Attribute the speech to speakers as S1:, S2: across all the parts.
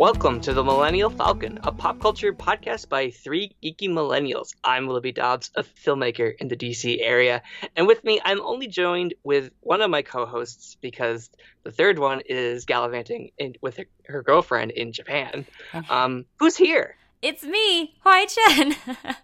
S1: Welcome to the Millennial Falcon, a pop culture podcast by three geeky millennials. I'm Willoughby Dobbs, a filmmaker in the DC area, and with me, I'm only joined with one of my co-hosts because the third one is gallivanting in, with her, her girlfriend in Japan. Um, who's here?
S2: It's me, Hoai-Tran.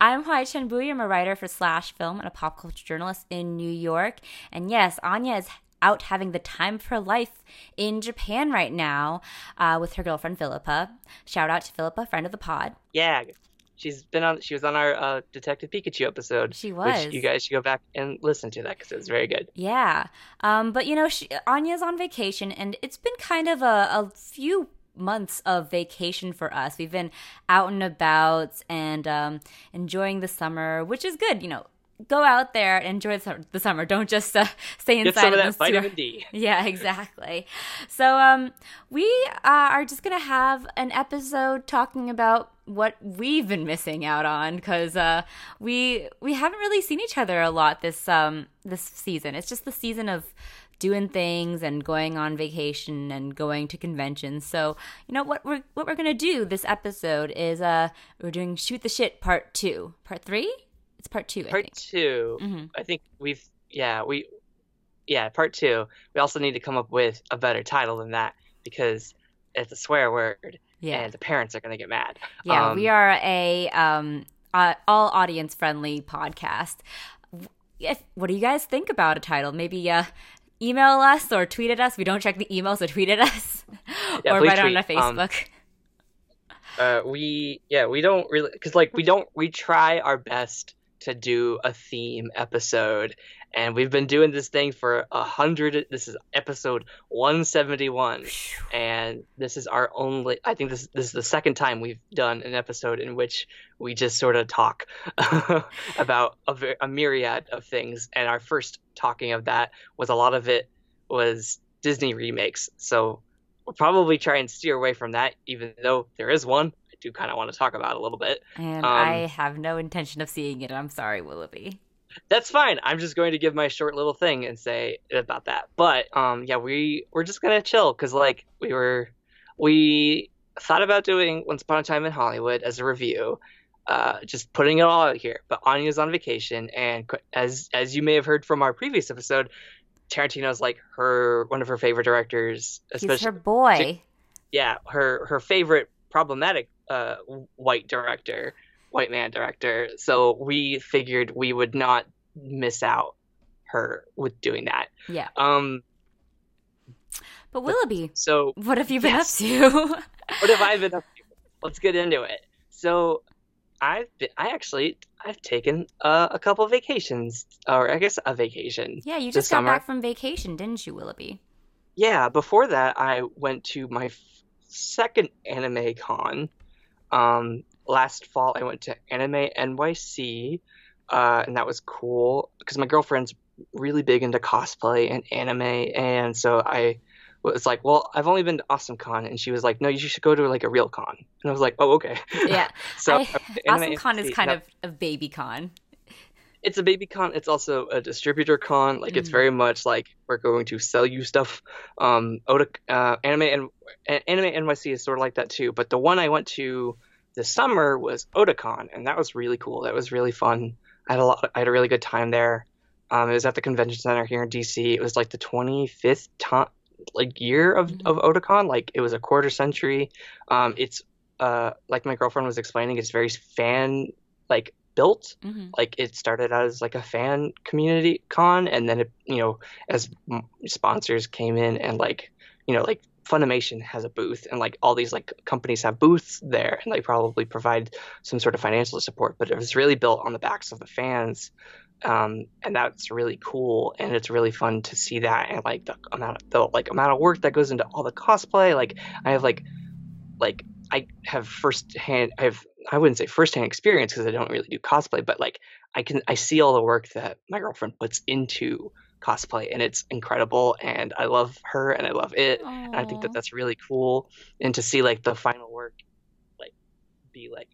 S2: I'm Hoai-Tran Bui. I'm a writer for Slash Film and a pop culture journalist in New York. And yes, Anya is out having the time of her life in Japan right now uh, with her girlfriend Philippa. Shout out to Philippa, friend of the pod.
S1: Yeah, she's been on. She was on our uh, Detective Pikachu episode.
S2: She was.
S1: You guys should go back and listen to that because it was very good.
S2: Yeah, um, but you know, she, Anya's on vacation, and it's been kind of a, a few months of vacation for us. We've been out and about and um, enjoying the summer, which is good. You know, go out there and enjoy the summer. Don't just uh, stay inside.
S1: Get some of that vitamin D.
S2: Yeah, exactly. So um, we uh, are just gonna have an episode talking about what we've been missing out on because uh, we we haven't really seen each other a lot this um this season. It's just the season of doing things and going on vacation and going to conventions. So, you know what we're what we're going to do this episode is uh we're doing shoot the shit part 2. Part 3? It's part 2,
S1: part
S2: think.
S1: 2. Mm-hmm. I think we've yeah, we yeah, part 2. We also need to come up with a better title than that because it's a swear word yeah. and the parents are going to get mad.
S2: Yeah, um, we are a um uh, all audience friendly podcast. If, what do you guys think about a title? Maybe uh, email us or tweet at us. We don't check the emails, so tweet at us yeah, or write tweet. on our um, Facebook.
S1: Um, uh, we yeah we don't really because like we don't we try our best to do a theme episode. And we've been doing this thing for a hundred this is episode 171 and this is our only i think this, this is the second time we've done an episode in which we just sort of talk about a, a myriad of things. And our first talking of that was a lot of it was disney remakes. So we'll probably try and steer away from that even though there is one do kind of want to talk about a little bit
S2: and um, i have no intention of seeing it i'm sorry willoughby
S1: that's fine. I'm just going to give my short little thing and say about that. But um, yeah, we we're just gonna chill because like we were we thought about doing Once Upon a Time in Hollywood as a review, uh, just putting it all out here. But Anya's on vacation, and as as you may have heard from our previous episode, Tarantino's like her one of her favorite directors.
S2: Especially, He's her boy.
S1: She, yeah, her her favorite problematic uh, white director white man director. So we figured we would not miss out her with doing that.
S2: Yeah.
S1: Um
S2: but Willoughby,
S1: so
S2: what have you been yes.
S1: up to? what have I been up to? Let's get into it. So I've been, I actually I've taken uh, a couple vacations, or I guess a vacation.
S2: Yeah, you just got summer. back from vacation, didn't you, Willoughby?
S1: Yeah. Before that, I went to my f- second anime con. Um, last fall I went to Anime NYC, uh, and that was cool because my girlfriend's really big into cosplay and anime, and so I was like, well, I've only been to Awesome Con, and she was like, no, you should go to like a real con, and I was like, oh, okay.
S2: Yeah. so I, Awesome Con is kind of a baby con.
S1: It's a baby con. It's also a distributor con. Like mm. it's very much like we're going to sell you stuff. Um, Oda, uh, anime and anime NYC is sort of like that too. But the one I went to this summer was Otakon, and that was really cool. That was really fun. I had a lot. I had a really good time there. Um, it was at the convention center here in DC. It was like the 25th time, like year of mm-hmm. of Otakon. Like it was a quarter century. Um, it's uh, like my girlfriend was explaining, it's very fan like built. Mm-hmm. Like it started out as like a fan community con, and then it, you know, as sponsors came in and like you know like Funimation has a booth, and like all these like companies have booths there, and they probably provide some sort of financial support. But it was really built on the backs of the fans, um, and that's really cool. And it's really fun to see that, and like the amount of the like amount of work that goes into all the cosplay. Like I have like like I have first hand I have I wouldn't say first hand experience because I don't really do cosplay, but like I can I see all the work that my girlfriend puts into cosplay and it's incredible and i love her and i love it and i think that that's really cool and to see like the final work like be like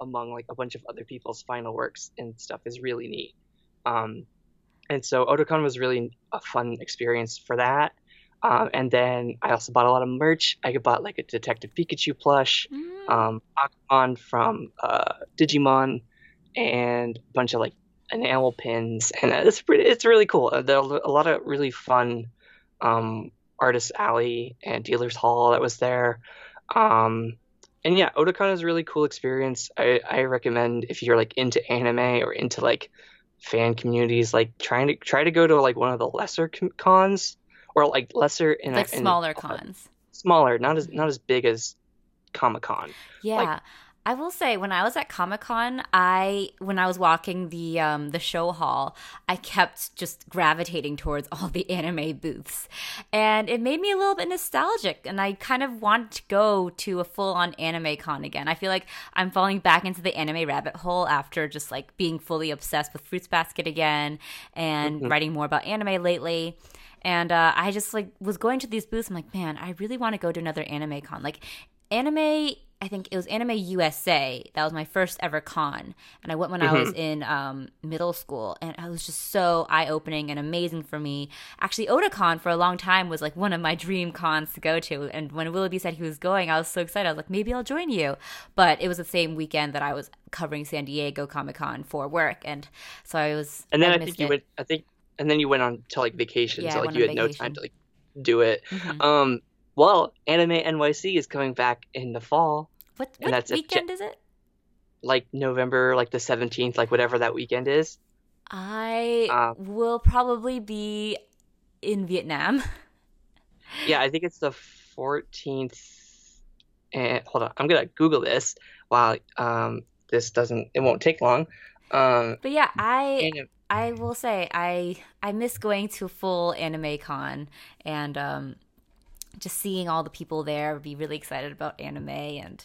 S1: among like a bunch of other people's final works and stuff is really neat um and so otakon was really a fun experience for that Um, and then I also bought a lot of merch. I bought like a Detective Pikachu plush,
S2: Mm.
S1: um, from uh, Digimon, and a bunch of like enamel pins, and it's pretty. It's really cool. Uh, There are a lot of really fun um, artist alley and dealers hall that was there. Um, and yeah, Otakon is a really cool experience. I, I recommend if you're like into anime or into like fan communities, like trying to try to go to like one of the lesser con- cons or like lesser in
S2: like
S1: in-
S2: smaller cons.
S1: smaller, not as not as big as Comic Con.
S2: Yeah. I will say when I was at Comic Con, I when I was walking the um the show hall, I kept just gravitating towards all the anime booths. And it made me a little bit nostalgic and I kind of want to go to a full on anime con again. I feel like I'm falling back into the anime rabbit hole after just like being fully obsessed with Fruits Basket again and
S1: Mhm.
S2: writing more about anime lately. And uh, I just like was going to these booths. I'm like, man, I really want to go to another anime con. Like anime I think it was Anime USA. That was my first ever con. And I went when I was in um, middle school. And it was just so eye opening and amazing for me. Actually, Otakon for a long time was like one of my dream cons to go to. And when Willoughby said he was going, I was so excited. I was like, maybe I'll join you. But it was the same weekend that I was covering San Diego Comic Con for work. And so I was.
S1: And then I,
S2: missed
S1: think you
S2: it.
S1: went. I think, and then you went on to like vacation,
S2: Yeah,
S1: so like you had no time to like do it.
S2: Mhm.
S1: Um, well, Anime NYC is coming back in the fall,
S2: What, what weekend is it?
S1: like November, like the seventeenth, like whatever that weekend is.
S2: I
S1: Uh,
S2: will probably be in Vietnam.
S1: Yeah, I think it's the fourteenth. And hold on, I'm gonna Google this while um this doesn't. It won't take long. Um,
S2: But yeah, I
S1: and
S2: I will say I I miss going to a full anime con and um just seeing all the people there be really excited about anime and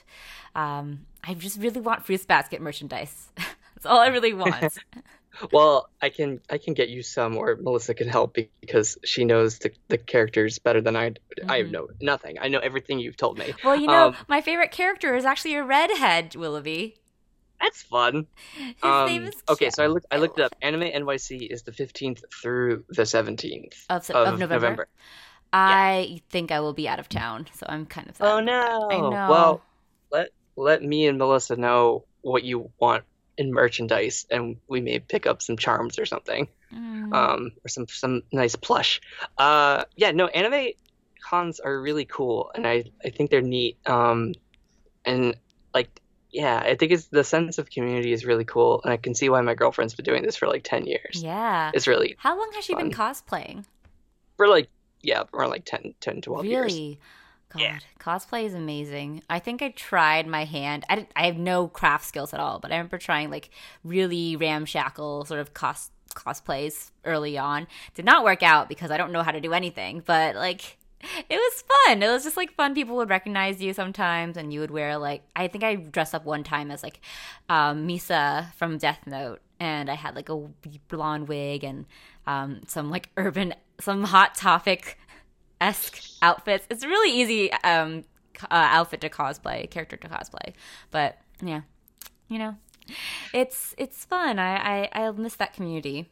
S2: um I just really want Fruits Basket merchandise. That's all I really want.
S1: well, I can I can get you some, or Melissa can help because she knows the, the characters better than I. I
S2: Mhm.
S1: know nothing. I know everything you've told me.
S2: well, you know,
S1: Um,
S2: my favorite character is actually a redhead, Willoughby.
S1: That's fun. Um, okay, so I looked I looked it up. Anime NYC is the 15th through the 17th
S2: Of,
S1: of,
S2: of November. I think I will be out of town, so I'm kind of.
S1: Oh no.
S2: I know.
S1: Well, let let me and Melissa know what you want in merchandise and we may pick up some charms or something.
S2: Mm.
S1: Um or some some nice plush. Uh yeah, no, anime cons are really cool and I I think they're neat. Um and like yeah, I think it's the sense of community is really cool and I can see why my girlfriend's been doing this for like 10 years.
S2: yeah.
S1: It's really
S2: How long has she been cosplaying?
S1: for like yeah, around like 10 10 12 years.
S2: Really? God,
S1: Yeah.
S2: cosplay is amazing. I think I tried my hand. I, did, I have no craft skills at all, but I remember trying like really ramshackle sort of cos cosplays early on. Did not work out because I don't know how to do anything, but like it was fun. It was just like fun. People would recognize you sometimes, and you would wear like I think I dressed up one time as like um, Misa from Death Note, and I had like a blonde wig and um, some like urban, some hot topic esque outfits. It's a really easy um, uh, outfit to cosplay, character to cosplay, but yeah, you know, it's it's fun. I I, I miss that community.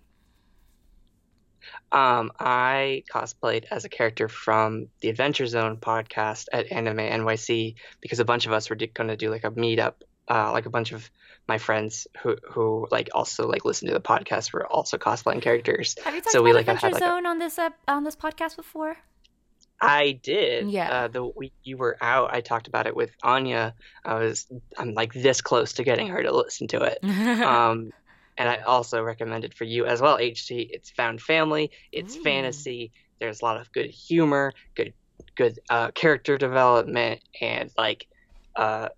S1: Um, I cosplayed as a character from the Adventure Zone podcast at Anime NYC because a bunch of us were going to do like a meetup. Uh, like a bunch of my friends who who like also like listen to the podcast were also cosplaying characters.
S2: Have you talked
S1: So we,
S2: about
S1: like, have
S2: Adventure
S1: had, like, a-
S2: Zone on this ep- on this podcast before?
S1: I did.
S2: Yeah.
S1: Uh, the week you were out, I talked about it with Anya. I was I'm like this close to getting her to listen to it. um, and I also recommend it for you as well, HT. It's found family, it's
S2: Ooh.
S1: fantasy. There's a lot of good humor, good good uh, character development, and like uh,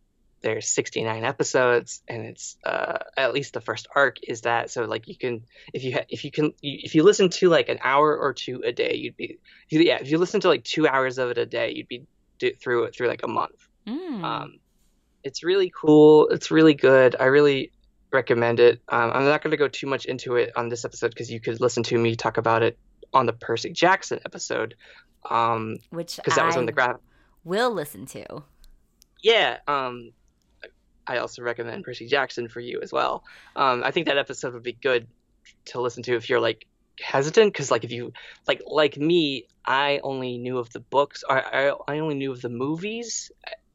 S1: there's 69 episodes, and it's uh, at least the first arc is that. So like you can if you ha- if you can you, if you listen to like an hour or two a day, you'd be yeah if you listen to like two hours of it a day, you'd be do, through it through like a month.
S2: Mm.
S1: Um, it's really cool. It's really good. I really recommend it. Um, I'm not going to go too much into it on this episode because you could listen to me talk about it on the Percy Jackson episode. Um,
S2: Which
S1: because that was on the graph.
S2: will listen to.
S1: Yeah. Um, I also recommend Percy Jackson for you as well. Um, I think that episode would be good to listen to if you're like hesitant because like if you like like me, I only knew of the books. I, I I only knew of the movies,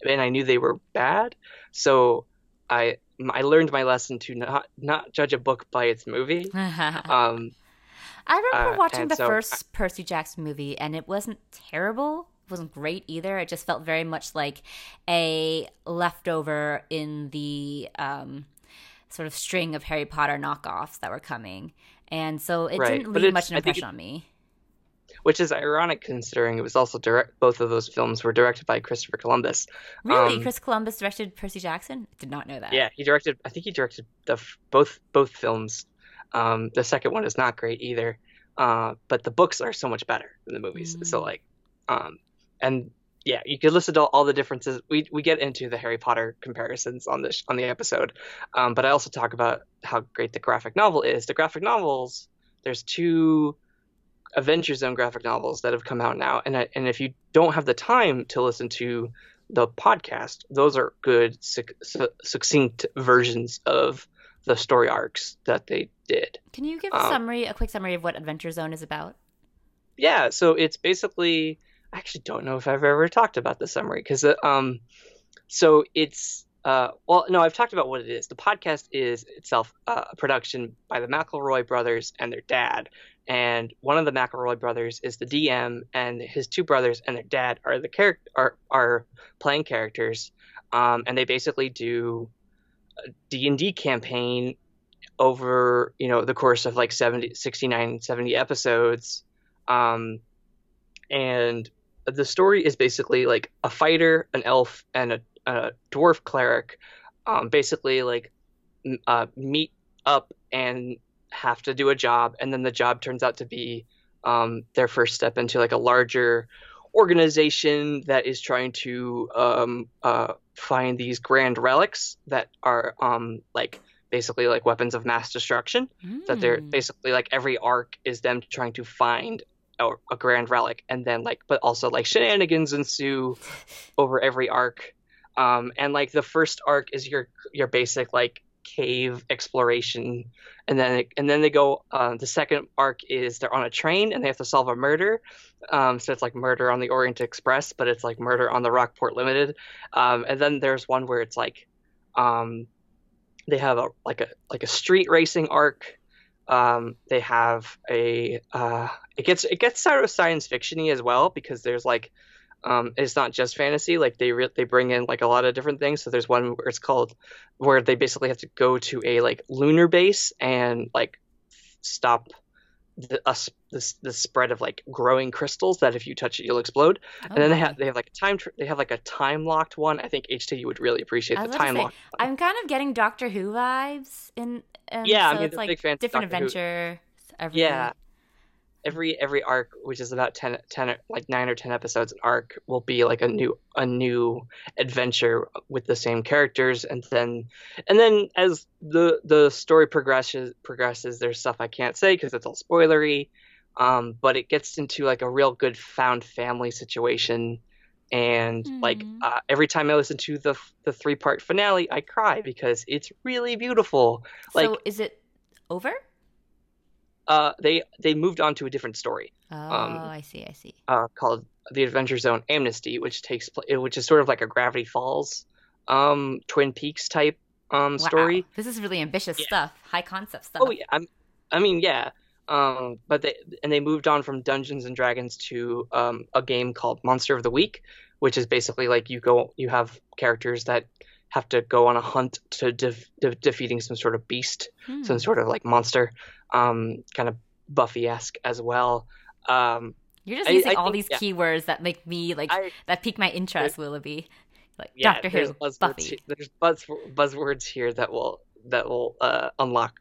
S1: and I knew they were bad. So I I learned my lesson to not not judge a book by its movie. um,
S2: I remember
S1: uh,
S2: watching the
S1: so
S2: first Percy Jackson movie, and it wasn't terrible. It wasn't great either. It just felt very much like a leftover in the um, sort of string of Harry Potter knockoffs that were coming, and so it
S1: Right,
S2: didn't leave much an
S1: I
S2: impression on me.
S1: Which is ironic considering it was also direct. Both of those films were directed by Christopher Columbus.
S2: Really,
S1: um,
S2: Chris Columbus directed Percy Jackson? Did not know that.
S1: Yeah, he directed. I think he directed the both both films. Um, the second one is not great either, uh, but the books are so much better than the movies. So
S2: Mm.
S1: like, um, and yeah, you could listen to all the differences. We we get into the Harry Potter comparisons on this on the episode, um, but I also talk about how great the graphic novel is. The graphic novels, there's two Adventure Zone graphic novels that have come out now, and I, and if you don't have the time to listen to the podcast, those are good suc- succinct versions of the story arcs that they did.
S2: Can you give a
S1: Um,
S2: summary, a quick summary of what Adventure Zone is about?
S1: Yeah, so it's basically I actually don't know if I've ever talked about the summary because um, so it's uh, well, no, I've talked about what it is. The podcast is itself uh, a production by the McElroy brothers and their dad, and one of the McElroy brothers is the DM, and his two brothers and their dad are the character are are playing characters, um, and they basically do D and D campaign over you know the course of like 70 69 70 episodes um and the story is basically like a fighter an elf and a, a dwarf cleric um basically like uh meet up and have to do a job and then the job turns out to be um their first step into like a larger organization that is trying to um uh find these grand relics that are um like basically like weapons of mass destruction that they're
S2: Mm.
S1: basically like every arc is them trying to find a, a grand relic and then like but also like shenanigans ensue over every arc um and like the first arc is your your basic like cave exploration. And then it, and then they go uh, the second arc is they're on a train and they have to solve a murder. Um so it's like murder on the orient express but it's like murder on the rockport limited. Um and then there's one where it's like um they have a like a like a street racing arc. Um, they have a uh, it gets it gets sort of science fictiony as well because there's like um, it's not just fantasy like they re- they bring in like a lot of different things so there's one where it's called where they basically have to go to a like lunar base and like stop the us the, the spread of like growing crystals that if you touch it you'll explode and then they have they have like a time tr- they have like a time locked one I think HT you would really appreciate
S2: I
S1: the
S2: was about to
S1: time locked
S2: I'm kind of getting Doctor Who vibes in. Um,
S1: Yeah, I
S2: so
S1: mean,
S2: it's like different
S1: Doctor
S2: adventure. Every,
S1: Yeah. Every every arc, which is about 10, 10 like nine or ten episodes an arc, will be like a new a new adventure with the same characters, and then and then as the the story progresses progresses, there's stuff I can't say because it's all spoilery, um, but it gets into like a real good found family situation, and like
S2: Mhm.
S1: uh, every time I listen to the the three part finale, I cry because it's really beautiful. Like
S2: so is it over?
S1: Uh, they they moved on to a different story.
S2: Oh,
S1: Um,
S2: I see. I see.
S1: uh, called the Adventure Zone Amnesty, which takes pl- which is sort of like a Gravity Falls, um, Twin Peaks type um, story.
S2: This is really ambitious
S1: Yeah.
S2: stuff, high concept stuff.
S1: Oh yeah, I'm, I mean yeah, um, but they and they moved on from Dungeons and Dragons to um, a game called Monster of the Week, which is basically like you go you have characters that have to go on a hunt to def- de- defeating some sort of beast,
S2: Hmm.
S1: some sort of like monster, um, kind of Buffy esque as well. Um,
S2: You're just using
S1: I
S2: all
S1: think-
S2: these
S1: yeah.
S2: keywords that make me like
S1: I,
S2: that pique my interest, Willoughby. Like
S1: yeah,
S2: Doctor
S1: there's
S2: Who,
S1: buzzwords
S2: Buffy.
S1: he- there's buzz buzzwords here that will that will uh, unlock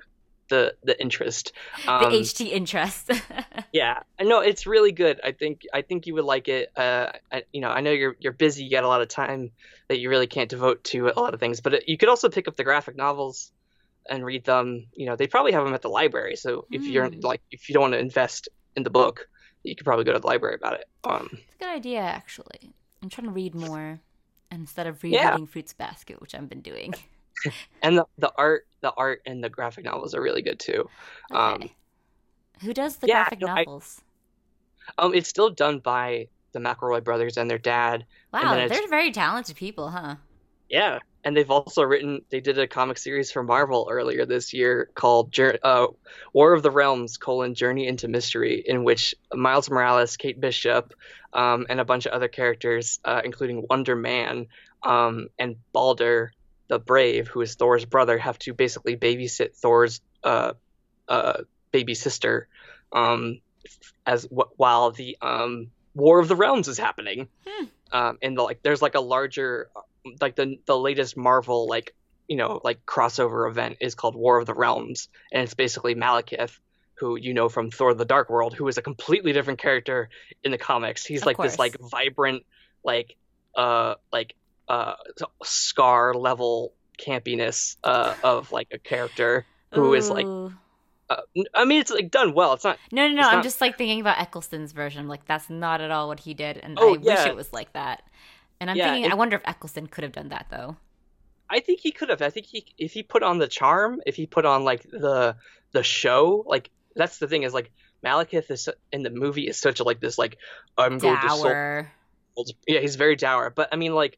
S1: the the interest.
S2: the
S1: Um,
S2: HT interest.
S1: yeah, I know it's really good. I think I think you would like it. Uh, I, you know, I know you're you're busy. You got a lot of time that you really can't devote to a lot of things. But it, you could also pick up the graphic novels and read them. You know, they probably have them at the library. So if you're
S2: Hmm.
S1: like if you don't want to invest in the book, you could probably go to the library about it. Um,
S2: It's a good idea, actually. I'm trying to read more instead of
S1: Yeah.
S2: rereading Fruits Basket, which I've been doing.
S1: and the, the art the art and the graphic novels are really good too. Um,
S2: Okay. Who does the
S1: Yeah,
S2: graphic
S1: no, I-
S2: novels?
S1: Um, it's still done by the McElroy brothers and their dad.
S2: Wow, they're very talented people, huh?
S1: Yeah, and they've also written. They did a comic series for Marvel earlier this year called uh, "War of the Realms: colon Journey into Mystery," in which Miles Morales, Kate Bishop, um, and a bunch of other characters, uh, including Wonder Man um, and Balder the Brave, who is Thor's brother, have to basically babysit Thor's uh, uh, baby sister, um, as wh- while the um, War of the Realms is happening.
S2: Hmm.
S1: Um, and the, like, there's like a larger like the the latest Marvel like you know like crossover event is called War of the Realms, and it's basically Malekith, who you know from Thor: The Dark World, who is a completely different character in the comics. He's
S2: Of
S1: like
S2: course.
S1: this like vibrant like uh like uh scar level campiness uh of like a character who is like uh, I mean it's like done well. It's not
S2: No, no, no. I'm
S1: not-
S2: just like thinking about Eccleston's version. Like that's not at all what he did, and
S1: Oh,
S2: I wish it was like that. And I'm
S1: Yeah,
S2: thinking,
S1: it-
S2: I wonder if Eccleston could have done that though.
S1: I think he could have. I think he if he put on the charm, if he put on like the the show, like that's the thing is like Malekith is in the movie is such a like this like I'm going to soul. Yeah, he's very dour. But I mean like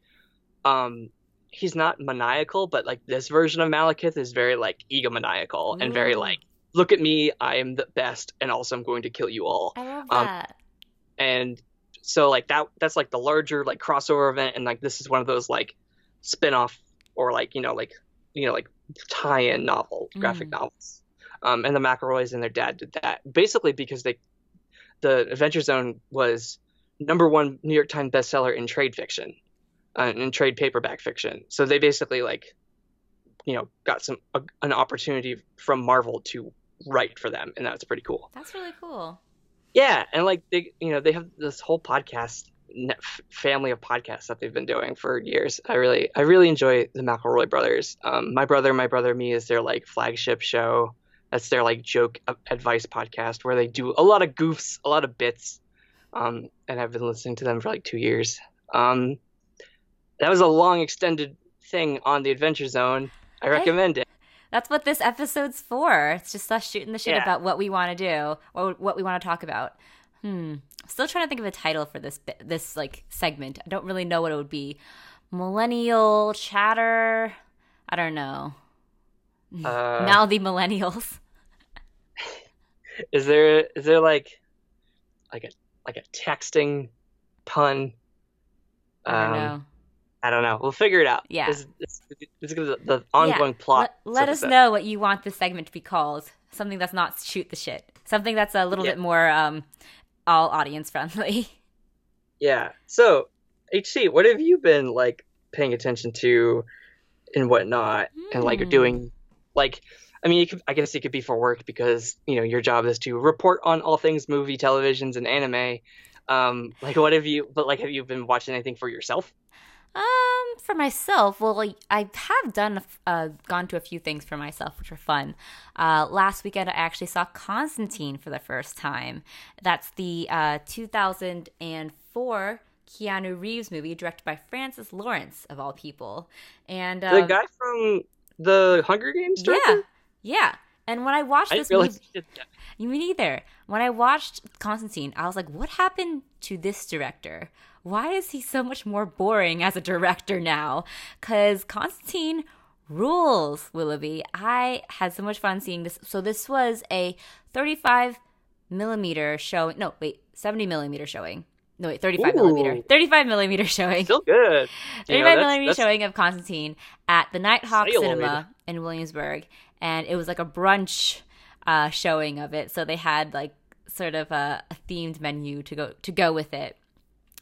S1: um he's not maniacal, but like this version of Malekith is very like egomaniacal and very like look at me, I am the best and also I'm going to kill you all.
S2: I love
S1: Um,
S2: that.
S1: and so like that that's like the larger like crossover event and like this is one of those like spin-off or like you know like you know like tie-in novel graphic
S2: Mm.
S1: novels um and the McElroys and their dad did that basically because they the Adventure Zone was number one New York Times bestseller in trade fiction uh, in trade paperback fiction so they basically like you know got some a, an opportunity from Marvel to write for them and that's pretty cool
S2: That's really cool.
S1: Yeah, and like they, you know, they have this whole podcast family of podcasts that they've been doing for years. I really, I really enjoy the McElroy brothers. Um, my brother, my brother, me is their like flagship show. That's their like joke advice podcast where they do a lot of goofs, a lot of bits. Um, and I've been listening to them for like two years. Um, that was a long extended thing on the Adventure Zone. I recommend it.
S2: That's what this episode's for. It's just us shooting the shit
S1: Yeah.
S2: about what we want to do or what we want to talk about. Hmm. Still trying to think of a title for this this like segment. I don't really know what it would be. Millennial chatter. I don't know.
S1: Uh,
S2: now the millennials.
S1: Is there is there like like a like a texting pun?
S2: I don't
S1: Um,
S2: know.
S1: I don't know. We'll figure it out.
S2: Yeah.
S1: This, this, this is the, ongoing
S2: Yeah.
S1: plot.
S2: Let, let us
S1: that-
S2: know what you want this segment to be called. Something that's not shoot the shit. Something that's a little
S1: Yeah.
S2: bit more um all audience friendly.
S1: Yeah. So, HT, what have you been like paying attention to and whatnot, and like
S2: Hmm.
S1: doing? Like, I mean, could, I guess it could be for work because you know your job is to report on all things movie, televisions, and anime. Um, like, what have you? But like, have you been watching anything for yourself?
S2: Um, for myself, well, like, I have done, uh, gone to a few things for myself, which were fun. Uh, last weekend, I actually saw Constantine for the first time. That's the uh, 2004 Keanu Reeves movie, directed by Francis Lawrence, of all people. And
S1: the
S2: um,
S1: guy from the Hunger Games.
S2: yeah,
S1: director?
S2: yeah. And when I watched
S1: I
S2: this movie,
S1: he did that.
S2: you mean either. When I watched Constantine, I was like, what happened to this director? Why is he so much more boring as a director now? Because Constantine rules, Willoughby. I had so much fun seeing this. So, this was a 35 millimeter showing. No, wait, 70 millimeter showing. No, wait, 35 millimeter. 35 millimeter showing.
S1: Still good. You
S2: 35
S1: know, that's-
S2: millimeter
S1: that's-
S2: showing of Constantine at the Nighthawk. Cinema in Williamsburg, and it was like a brunch uh, showing of it. So they had like sort of a, a themed menu to go to go with it.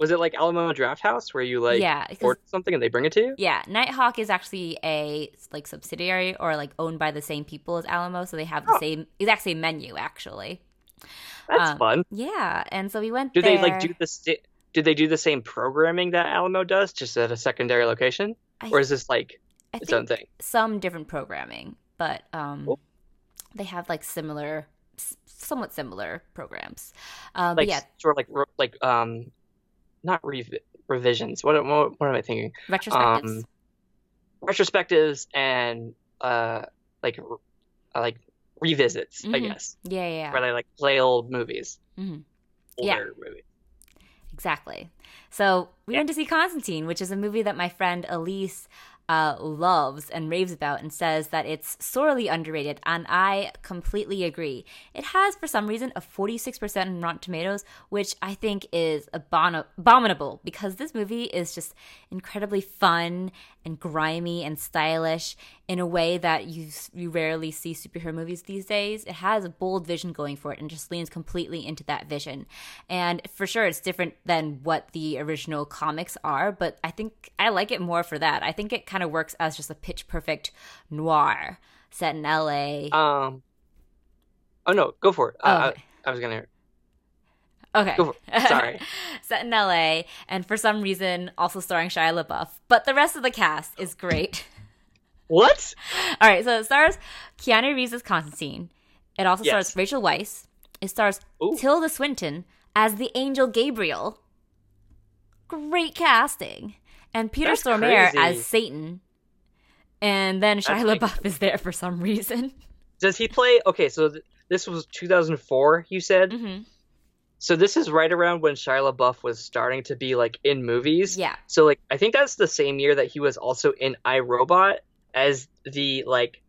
S1: Was it like Alamo Drafthouse where you like
S2: Yeah,
S1: order something and they bring it to you?
S2: Yeah, Nighthawk is actually a like subsidiary or like owned by the same people as Alamo, so they have the
S1: Oh.
S2: same exact same menu actually.
S1: That's
S2: Um,
S1: fun.
S2: Yeah, and so we went
S1: Do
S2: there.
S1: they like do the sta- do they do the same programming that Alamo does, just at a secondary location,
S2: I,
S1: or is this like
S2: I
S1: its own thing?
S2: some different programming, but um,
S1: Cool.
S2: they have like similar, s- somewhat similar programs. Um,
S1: Like
S2: but yeah,
S1: sort of like like um, not rev- revisions. What, what what am I thinking?
S2: retrospectives.
S1: Um, retrospectives and uh like uh, like revisits, I
S2: Mhm.
S1: guess,
S2: Yeah, yeah, yeah.
S1: where they like play old movies,
S2: Mhm.
S1: older
S2: Yeah.
S1: movies.
S2: Exactly. So we went to see Constantine, which is a movie that my friend Elise uh, loves and raves about and says that it's sorely underrated. And I completely agree. It has, for some reason, a 46% in Rotten Tomatoes, which I think is abominable because this movie is just incredibly fun and grimy and stylish in a way that you you rarely see superhero movies these days. It has a bold vision going for it and just leans completely into that vision. And for sure, it's different than what the original comics are, but I think I like it more for that. I think it kind of works as just a pitch perfect noir set in LA.
S1: Um. Oh no, go for it.
S2: Oh,
S1: I. I, I was gonna.
S2: Okay.
S1: Sorry.
S2: Set in LA, and for some reason, also starring Shia LaBeouf. But the rest of the cast is great.
S1: What?
S2: All right, so it stars Keanu Reeves as Constantine. It also
S1: Yes.
S2: stars Rachel Weisz. It stars
S1: Ooh.
S2: Tilda Swinton as the angel Gabriel. Great casting. And Peter
S1: That's
S2: Stormare
S1: crazy.
S2: as Satan. And then Shia
S1: That's
S2: LaBeouf is there for some reason.
S1: Does he play? Okay, so th- this was 2004. You said.
S2: hmm
S1: So this is right around when Shia LaBeouf was starting to be like in movies.
S2: Yeah.
S1: So like I think that's the same year that he was also in iRobot as the like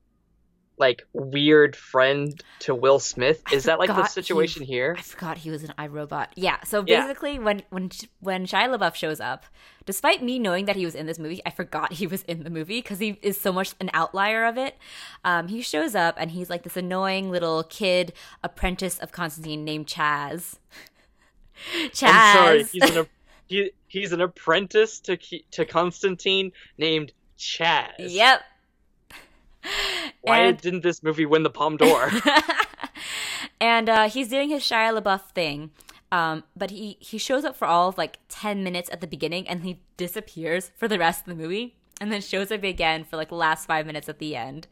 S1: like weird friend to Will Smith. Is that like the
S2: forgot he-
S1: situation here?
S2: I forgot he was an iRobot. Yeah. So
S1: Yeah.
S2: basically, when when when Shia LaBeouf shows up, despite me knowing that he was in this movie, I forgot he was in the movie because he is so much an outlier of it. Um, he shows up and he's like this annoying little kid apprentice of Constantine named Chaz. Chaz.
S1: I'm sorry. He's an he, he's an apprentice to to Constantine named Chaz.
S2: yep.
S1: Why
S2: And-
S1: didn't this movie win the Palme d'Or?
S2: and uh, he's doing his Shia LaBeouf thing. Um, but he, he shows up for all of like 10 minutes at the beginning and he disappears for the rest of the movie and then shows up again for like the last five minutes at the end.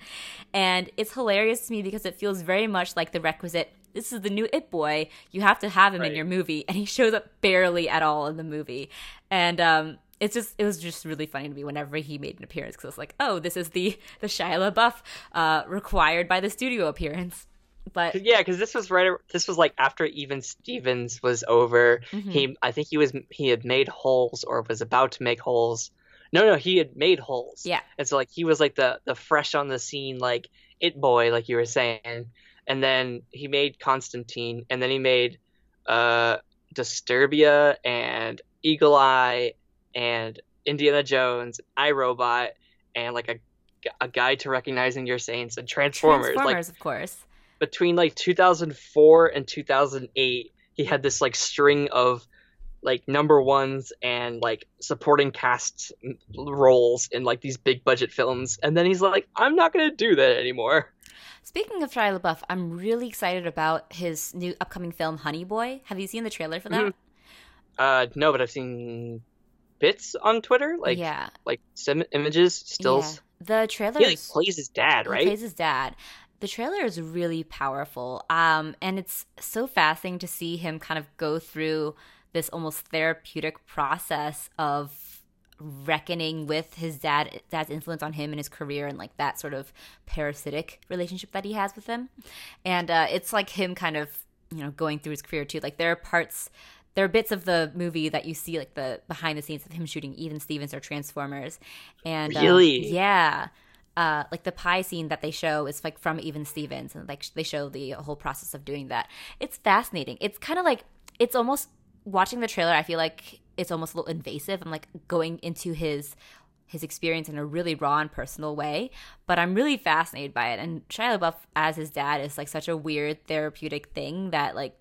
S2: And it's hilarious to me because it feels very much like the requisite this is the new It Boy. You have to have him in your movie. And he shows up barely at all in the movie. And um, it's just it was just really funny to me whenever he made an appearance because I was like, oh, this is the the Shia LaBeouf uh, required by the studio appearance. But
S1: yeah, because this was right. This was like after Even Stevens was over.
S2: Mhm.
S1: He, I think he was he had made holes or was about to make holes. No, no, he had made holes.
S2: Yeah.
S1: and so like he was like the the fresh on the scene like it boy, like you were saying. And then he made Constantine, and then he made uh Disturbia and Eagle Eye and Indiana Jones, iRobot, and like a a guide to recognizing your saints and Transformers. Like
S2: of course.
S1: between like 2004 and 2008 he had this like string of like number ones and like supporting cast roles in like these big budget films and then he's like i'm not gonna do that anymore
S2: Speaking of Shia LaBeouf, I'm really excited about his new upcoming film, Honey Boy. Have you seen the trailer for that?
S1: Mhm. uh no but i've seen bits on twitter like
S2: yeah,
S1: like sim- images stills
S2: yeah. The trailer
S1: he like plays his dad
S2: he
S1: right
S2: plays his dad. The trailer is really powerful, um, and it's so fascinating to see him kind of go through this almost therapeutic process of reckoning with his dad dad's influence on him and his career and like that sort of parasitic relationship that he has with him and uh, it's like him kind of you know going through his career too like there are parts there are bits of the movie that you see like the behind the scenes of him shooting even stevens or transformers. And um,
S1: Really?
S2: yeah. Uh, like the pie scene that they show is like from even stevens and like they show the whole process of doing that. It's fascinating. It's kind of like it's almost watching the trailer i feel like it's almost a little invasive. I'm like going into his his experience in a really raw and personal way but i'm really fascinated by it. And shia labeouf as his dad is like such a weird therapeutic thing that like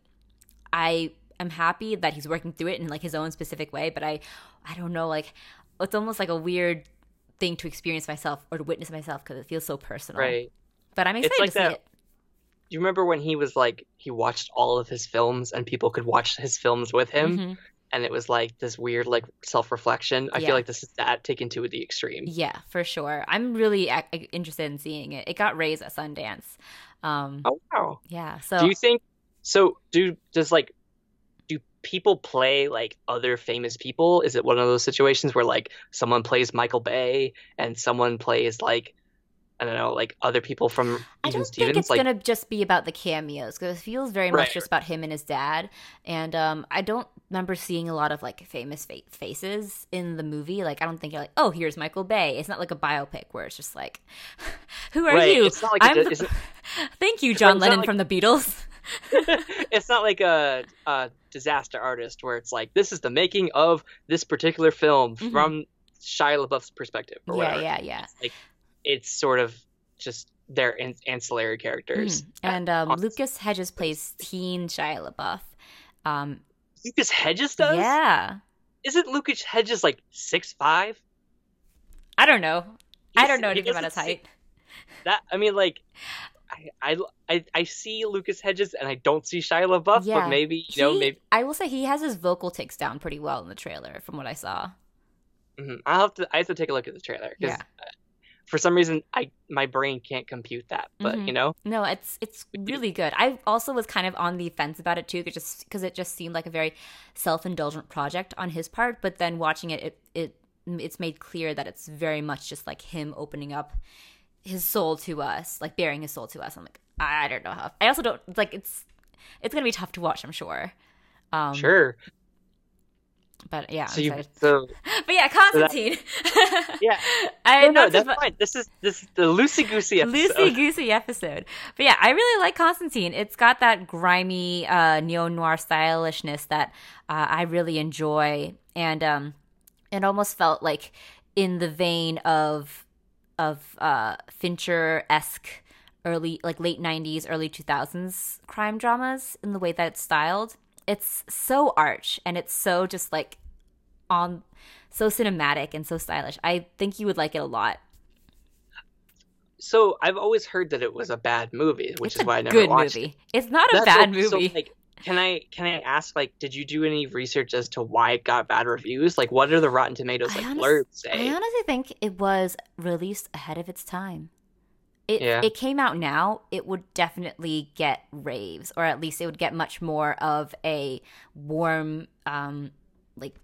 S2: i am happy that he's working through it in like his own specific way but i i don't know like it's almost like a weird thing to experience myself or to witness myself because it feels so personal
S1: right
S2: but i'm excited
S1: like
S2: to see
S1: that-
S2: it
S1: do you remember when he was like he watched all of his films and people could watch his films with him
S2: Mhm.
S1: and it was like this weird like self-reflection i
S2: Yeah.
S1: feel like this is that taken to the extreme
S2: Yeah, for sure. I'm really ac- interested in seeing it. It got raised at Sundance. Um,
S1: oh wow
S2: yeah. So
S1: do you think so do does like people play like other famous people is it one of those situations where like someone plays michael bay and someone plays like I don't know, like other people from
S2: I don't
S1: Stevens.
S2: think it's
S1: like,
S2: gonna just be about the cameos because it feels very much just about him and his dad. And um, I don't remember seeing a lot of like famous fa- faces in the movie. Like I don't think you're like, oh, here's Michael Bay. It's not like a biopic where it's just like, who are
S1: Right,
S2: you?
S1: it's not like
S2: I'm the- Thank you, John Lennon
S1: like-
S2: from the Beatles.
S1: it's not like a, a disaster artist where it's like this is the making of this particular film
S2: Mhm.
S1: from Shia LaBeouf's perspective. Or
S2: yeah,
S1: whatever.
S2: yeah, yeah.
S1: It's sort of just their an- ancillary characters.
S2: Mhm. And um, Lucas Hedges plays teen Shia LaBeouf. Um,
S1: Lucas Hedges does.
S2: yeah,
S1: Isn't Lucas Hedges like six five?
S2: I don't know. I don't know anything about his height.
S1: That I mean, like, I, I I see Lucas Hedges and I don't see Shia LaBeouf,
S2: Yeah.
S1: but maybe you know maybe
S2: I will say he has his vocal ticks down pretty well in the trailer, from what I saw.
S1: mhm. I'll have to I have to take a look at the trailer because
S2: Yeah.
S1: for some reason I my brain can't compute that, but
S2: Mhm.
S1: you know.
S2: No, it's it's really good. I also was kind of on the fence about it too, 'cause just because it just seemed like a very self-indulgent project on his part. But then watching it, it it it's made clear that it's very much just like him opening up his soul to us, like bearing his soul to us. I'm like, I don't know how. I also don't like it's it's gonna be tough to watch. I'm sure. Um,
S1: Sure.
S2: but yeah,
S1: so you so
S2: but yeah, Constantine.
S1: yeah.
S2: I
S1: No,
S2: know
S1: no, that's fine. This is this is the loosey goosey episode.
S2: Loosey goosey episode. But yeah, I really like Constantine. It's got that grimy uh, neo noir stylishness that uh, I really enjoy, and um, it almost felt like in the vein of of uh, Fincher esque early like late '90s, early 2000s crime dramas in the way that it's styled. It's so arch and it's so just like on so cinematic and so stylish. I think you would like it a lot.
S1: So I've always heard that it was a bad movie, which
S2: it's
S1: is why I never
S2: good
S1: watched
S2: movie.
S1: it.
S2: It's not a
S1: That's
S2: bad
S1: so- so,
S2: movie.
S1: like, can I can I ask like, did you do any research as to why it got bad reviews? Like, what are the Rotten Tomatoes like
S2: honest-
S1: blurbs
S2: I honestly think it was released ahead of its time. It
S1: Yeah.
S2: it came out now, it would definitely get raves, or at least it would get much more of a warm um like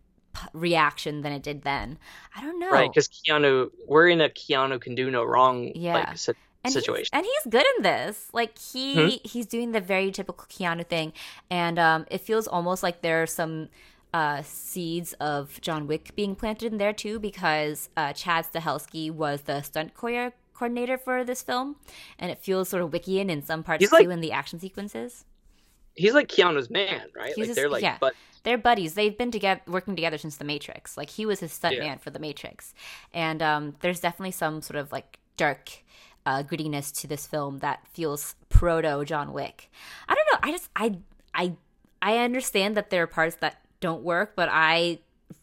S2: reaction than it did then. I don't know.
S1: Right, because Keanu, we're in a Keanu can do no wrong
S2: Yeah.
S1: like
S2: and
S1: situation.
S2: He's, and he's good in this. Like he
S1: Hmm?
S2: he's doing the very typical Keanu thing, and um, it feels almost like there are some uh, seeds of John Wick being planted in there too, because uh, Chad Stahelski was the stunt choreo- coordinator for this film, and it feels sort of Wickian in some parts
S1: He's
S2: too
S1: like-
S2: in the action sequences.
S1: He's like Keanu's man, right?
S2: He's
S1: like
S2: just-
S1: they're like,
S2: yeah.
S1: but
S2: They're buddies. They've been together, working together since The Matrix. Like he was his stunt
S1: Yeah.
S2: man for The Matrix, and um, there's definitely some sort of like dark uh, grittiness to this film that feels proto John Wick. I don't know. I just I I I understand that there are parts that don't work, but I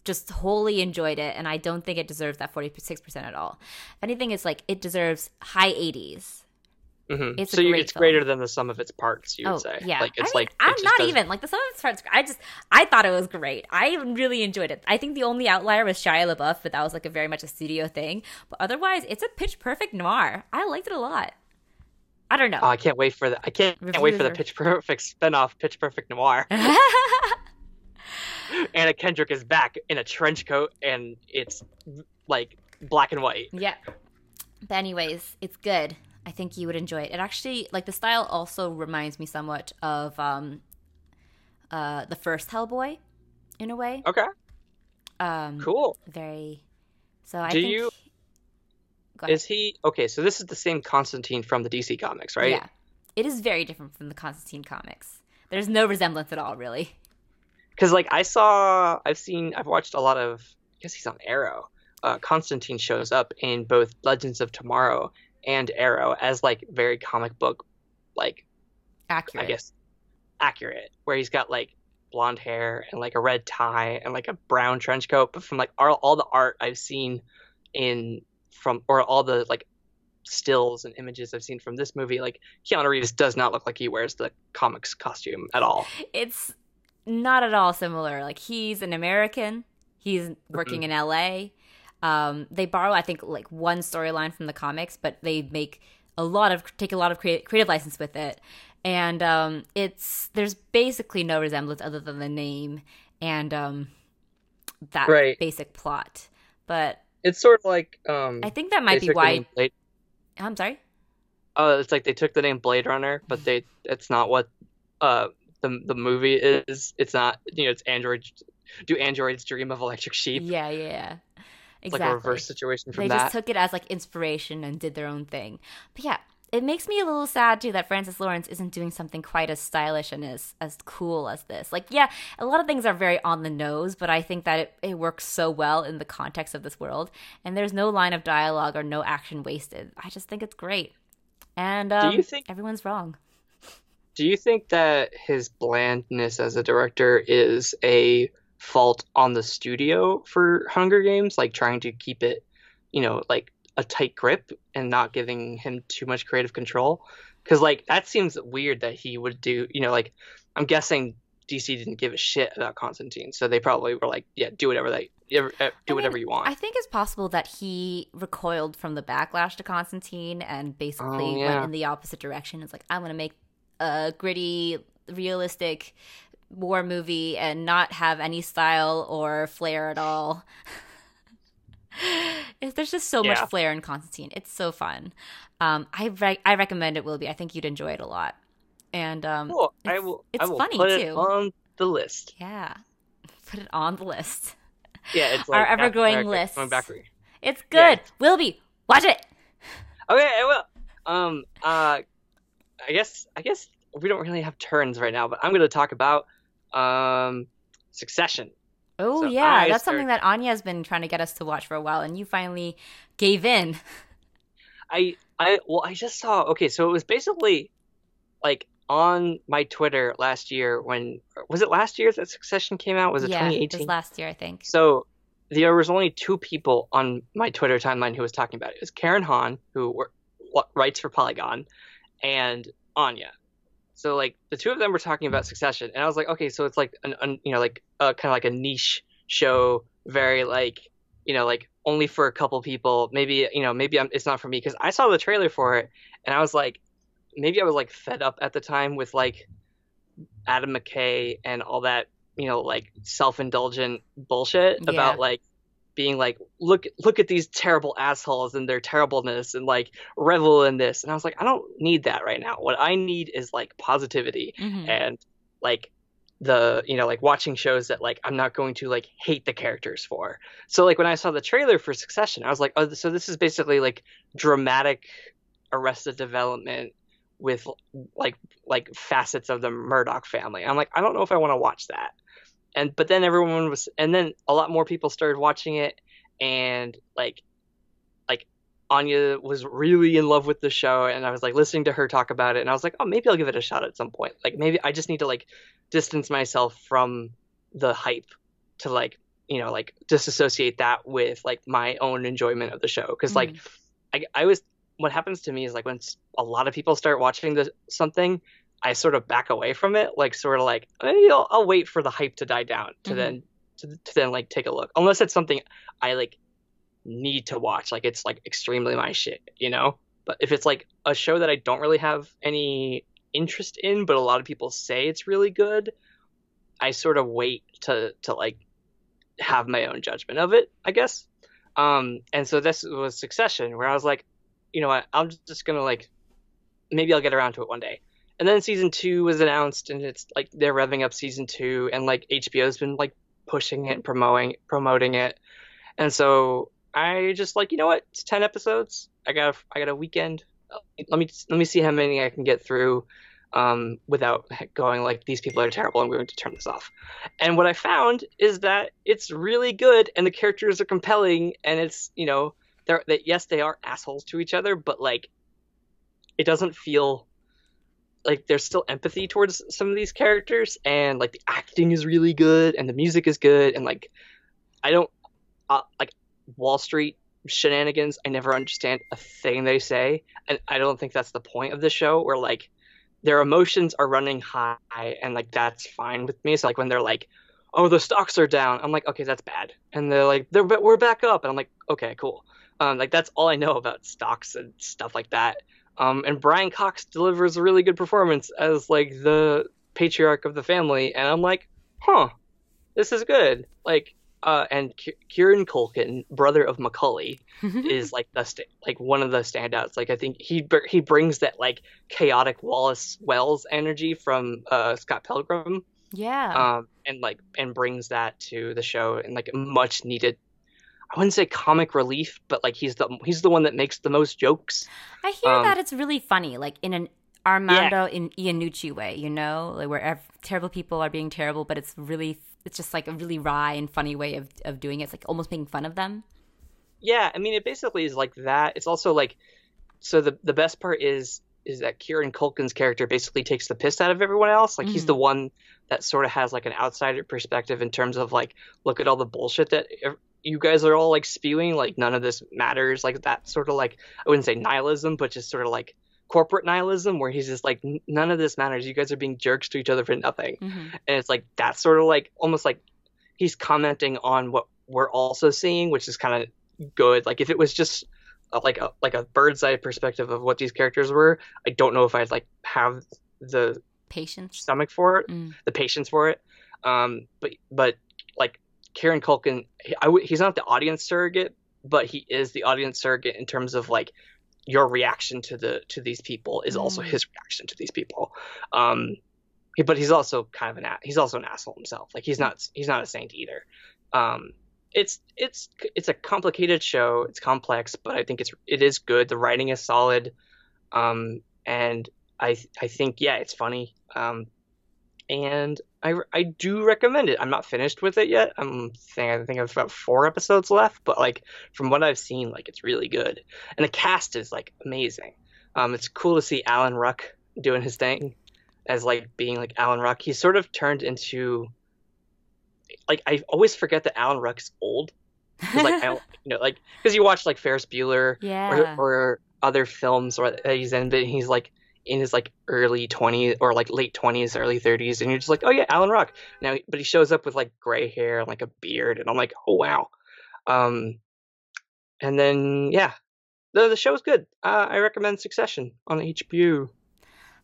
S2: just wholly enjoyed it, and I don't think it deserves that forty six percent at all. If anything, it's like it deserves high eighties.
S1: Mhm.
S2: It's
S1: so you, it's
S2: film.
S1: greater than the sum of its parts. You would
S2: Oh
S1: say,
S2: yeah,
S1: like it's
S2: I mean,
S1: like
S2: I'm not
S1: doesn't-
S2: even like the some of its parts. I just I thought it was great. I really enjoyed it. I think the only outlier was Shia LaBeouf, but that was like a very much a studio thing. But otherwise, it's a pitch perfect noir. I liked it a lot. I don't know.
S1: Oh, I can't wait for the I can't, can't wait for the Pitch Perfect spinoff, Pitch Perfect Noir. Anna Kendrick is back in a trench coat, and it's like black and white.
S2: yeah. But anyways, it's good. I think you would enjoy it. It actually like the style also reminds me somewhat of um uh the first Hellboy in a way.
S1: Okay,
S2: Um
S1: cool.
S2: very so I
S1: Do
S2: think
S1: you-. Is he okay? So this is the same Constantine from the DC comics, right?
S2: Yeah. It is very different from the Constantine comics. There's no resemblance at all, really.
S1: Because like I saw, I've seen, I've watched a lot of. I guess he's on Arrow. Uh, Constantine shows up in both Legends of Tomorrow and Arrow as like very comic book, like
S2: Accurate.
S1: I guess accurate, where he's got like blonde hair and like a red tie and like a brown trench coat. But from like all, all the art I've seen in from or all the like stills and images I've seen from this movie, like Keanu Reeves does not look like he wears the comics costume at all.
S2: It's not at all similar. Like he's an American. He's working mm-hmm. in LA. Um, they borrow, I think, like one storyline from the comics, but they make a lot of take a lot of creative, creative license with it. And um, it's there's basically no resemblance other than the name and um, that
S1: Right.
S2: basic plot. But
S1: It's sort of like um
S2: I think that might be why
S1: Blade-
S2: I'm sorry.
S1: Oh, it's like they took the name Blade Runner, but they it's not what uh the the movie is. It's not you know it's androids. Do androids dream of electric sheep?
S2: Yeah, yeah, yeah,
S1: It's
S2: Exactly.
S1: like a reverse situation from
S2: they
S1: that.
S2: just took it as like inspiration and did their own thing. But yeah, it makes me a little sad too that Francis Lawrence isn't doing something quite as stylish and as as cool as this. Like, yeah, a lot of things are very on the nose, but I think that it, it works so well in the context of this world. And there's no line of dialogue or no action wasted. I just think it's great. And um,
S1: you think-
S2: everyone's wrong?
S1: Do you think that his blandness as a director is a fault on the studio for Hunger Games, like trying to keep it, you know, like a tight grip and not giving him too much creative control? Because like that seems weird that he would do, you know, like I'm guessing DC didn't give a shit about Constantine, so they probably were like, yeah, do whatever they do
S2: I mean,
S1: whatever you want.
S2: I think it's possible that he recoiled from the backlash to Constantine and basically
S1: Oh, yeah.
S2: went in the opposite direction. It's like I'm to make a gritty, realistic war movie and not have any style or flair at all. There's just so
S1: Yeah.
S2: much flair in Constantine. It's so fun. Um, I re- I recommend it. Willoughby. I think you'd enjoy it a lot. And um,
S1: Cool. I
S2: it's-
S1: will.
S2: it's
S1: I will
S2: funny,
S1: put it
S2: too.
S1: on the list.
S2: yeah, put it on the list.
S1: Yeah, it's
S2: Our
S1: like Africa
S2: lists.
S1: Going backward.
S2: It's
S1: Yeah.
S2: Willoughby watch it.
S1: Okay, I will. Um, uh, I guess I guess we don't really have turns right now, but I'm going to talk about um, Succession.
S2: Oh
S1: So
S2: yeah,
S1: I
S2: that's something that Anya's been trying to get us to watch for a while, and you finally gave in.
S1: I I well, I just saw. Okay, so it was basically like on my Twitter last year when was it last year that Succession came out? Was it
S2: yeah,
S1: 2018?
S2: was last year, I think.
S1: So there was only two people on my Twitter timeline who was talking about it. It was Karen Han, who wa- writes for Polygon, and Anya. So like the two of them were talking about Succession, and I was like, okay, so it's like an, an you know like uh, a kind of like a niche show, very like you know like only for a couple people. Maybe you know maybe I'm, it's not for me because I saw the trailer for it, and I was like, maybe I was like fed up at the time with like Adam McKay and all that you know like self-indulgent bullshit
S2: Yeah.
S1: about like being like look look at these terrible assholes and their terribleness and like revel in this and i was like i don't need that right now. What i need is like positivity
S2: Mhm.
S1: and like the you know like watching shows that like i'm not going to like hate the characters for. So like when i saw the trailer for succession i was like oh so this is basically like dramatic arrested development with like like facets of the murdoch family. I'm like i don't know if i want to watch that and but then everyone was and then a lot more people started watching it and like like Anya was really in love with the show and I was like listening to her talk about it and I was like oh maybe I'll give it a shot at some point. Like maybe I just need to like distance myself from the hype to like you know like disassociate that with like my own enjoyment of the show because like mm-hmm. I, I was what happens to me is like when a lot of people start watching the something I sort of back away from it like sort of like maybe I'll, I'll wait for the hype to die down to
S2: Mhm.
S1: then to, to then like take a look. Unless it's something I like need to watch like it's like extremely my shit you know? But if it's like a show that I don't really have any interest in but a lot of people say it's really good I sort of wait to to like have my own judgment of it I guess. Um and so this was Succession where I was like you know what? I'm just gonna like maybe I'll get around to it one day and then season two was announced and it's like they're revving up season two and like hbo's been like pushing it promoting promoting it. And so i just like you know what? It's 10 episodes. I got a, i got a weekend. Let me let me see how many i can get through um, without going like these people are terrible i'm going to turn this off. And what i found is that it's really good and the characters are compelling and it's you know they're that yes they are assholes to each other but like it doesn't feel like there's still empathy towards some of these characters and like the acting is really good and the music is good and like i don't uh, like wall street shenanigans i never understand a thing they say and i don't think that's the point of the show where like their emotions are running high and like that's fine with me. So like when they're like oh the stocks are down i'm like okay that's bad and they're like they're we're back up and i'm like okay cool. Um like that's all i know about stocks and stuff like that um, and Brian Cox delivers a really good performance as like the patriarch of the family, and I'm like, huh, this is good. Like, uh, and K- Kieran Culkin, brother of Macaulay, is like the st- like one of the standouts. Like I think he he brings that like chaotic Wallace Wells energy from uh, Scott Pilgrim.
S2: Yeah.
S1: Um, and like and brings that to the show and like much needed. I wouldn't say comic relief, but like he's the he's the one that makes the most jokes.
S2: I hear
S1: um,
S2: that it's really funny, like in an Armando in Iannucci way, you know, like where ev- terrible people are being terrible, but it's really it's just like a really wry and funny way of of doing it. It's like almost making fun of them.
S1: Yeah, I mean, it basically is like that. It's also like, so the the best part is is that Kieran Culkin's character basically takes the piss out of everyone else. Like he's
S2: Mhm.
S1: the one that sort of has like an outsider perspective in terms of like, look at all the bullshit that you guys are all like spewing. Like none of this matters. Like that sort of like I wouldn't say nihilism, but just sort of like corporate nihilism, where he's just like, none of this matters. You guys are being jerks to each other for nothing
S2: hmm
S1: and it's like that's sort of like almost like he's commenting on what we're also seeing which is kind of good like if it was just a, like a like a bird's eye perspective of what these characters were i don't know if i'd like have the
S2: Patience.
S1: stomach for it
S2: Mm.
S1: the patience for it um but but like kieran culkin he, I w- he's not the audience surrogate but he is the audience surrogate in terms of like your reaction to the to these people is also
S2: Mm.
S1: his reaction to these people. Um he- but he's also kind of an a- he's also an asshole himself. Like he's not he's not a saint either. Um it's it's it's a complicated show. It's complex but i think it's it is good. The writing is solid. Um and i i think yeah it's funny. Um and I, I do recommend it. I'm not finished with it yet. I'm think I think I have about four episodes left, but like from what I've seen, like it's really good, and the cast is like amazing. Um, it's cool to see Alan Ruck doing his thing as like being like Alan Ruck. He's sort of turned into like I always forget that Alan Ruck's old. like I, don't- you know, like because you watch like Ferris Bueller
S2: yeah.
S1: or, or other films or that he's in, but he's like in his like early 20s or like late 20s, early 30s, and you're just like, oh yeah, Alan Ruck Now, but he shows up with like gray hair and like a beard, and I'm like, oh wow. Um, and then yeah, the the show's good. Uh, I recommend Succession on HBO.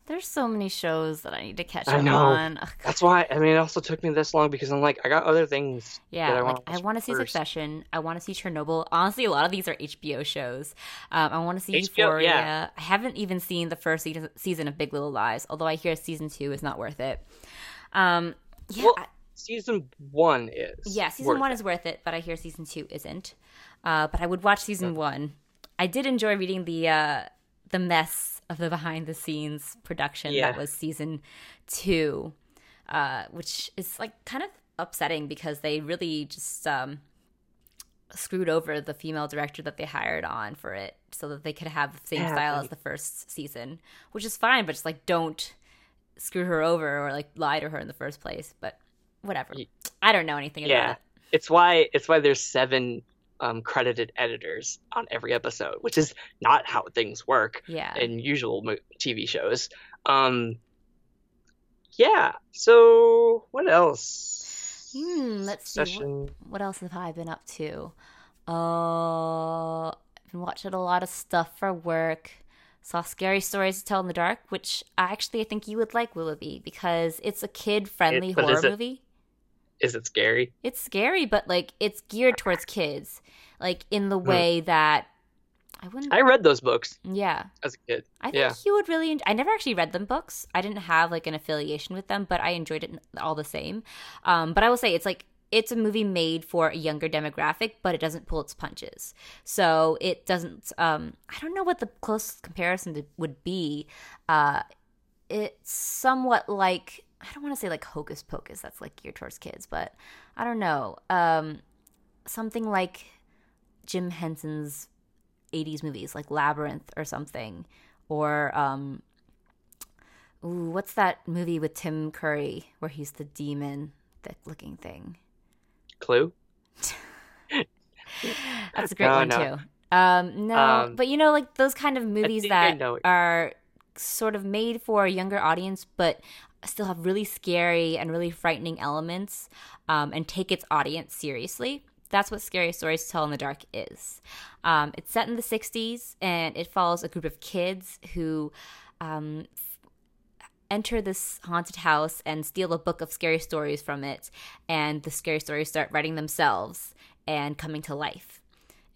S2: There's so many shows that I need to catch up on. Ugh,
S1: That's why. I mean, it also took me this long because I'm like, I got other things.
S2: Yeah,
S1: that I
S2: like
S1: wanna
S2: I want to see
S1: first.
S2: Succession. I want to see Chernobyl. Honestly, a lot of these are HBO shows. Um, I want to see
S1: HBO,
S2: Euphoria.
S1: yeah.
S2: I haven't even seen the first season, season of Big Little Lies, although I hear season two is not worth it. Um, yeah,
S1: Well,
S2: I-
S1: Season one is.
S2: yeah, season one
S1: it.
S2: is worth it, but I hear season two isn't. Uh, but I would watch season one. I did enjoy reading the uh, the mess of the behind the scenes production
S1: Yeah.
S2: that was season two, uh, which is like kind of upsetting because they really just um, screwed over the female director that they hired on for it so that they could have the same
S1: Yeah,
S2: style
S1: like-
S2: as the first season, which is fine, but just like don't screw her over or like lie to her in the first place. But whatever. I don't know anything about
S1: Yeah.
S2: it.
S1: it's why it's why there's seven um, credited editors on every episode, which is not how things work
S2: Yeah.
S1: in usual mo- TV shows. Um, yeah. So what else?
S2: Hmm, let's see. What, what else have I been up to? Uh, I've been watching a lot of stuff for work. Saw Scary Stories to Tell in the Dark, which I actually I think you would like, Willoughby, because it's a kid-friendly
S1: It-
S2: horror movie.
S1: Is it scary?
S2: It's scary, but like it's geared towards kids, like in the
S1: Hmm.
S2: way that I wouldn't.
S1: I read those books
S2: yeah,
S1: as a kid.
S2: I think
S1: Yeah.
S2: you would really. En- I never actually read them books. I didn't have like an affiliation with them, but I enjoyed it all the same. Um, but I will say it's like it's a movie made for a younger demographic, but it doesn't pull its punches. So it doesn't. Um, I don't know what the closest comparison to, would be. Uh, it's somewhat like I don't want to say like Hocus Pocus. That's like geared towards kids, but I don't know. Um, something like Jim Henson's 80s movies like Labyrinth or something or um ooh, what's that movie with Tim Curry where he's the demon thick looking thing
S1: Clue.
S2: that's a great
S1: No,
S2: one
S1: no.
S2: too um no
S1: Um,
S2: but you know like those kind of movies that are sort of made for a younger audience but still have really scary and really frightening elements um, and take its audience seriously that's what Scary Stories to Tell in the Dark is. Um, it's set in the 60s and it follows a group of kids who um, enter this haunted house and steal a book of scary stories from it, and the scary stories start writing themselves and coming to life.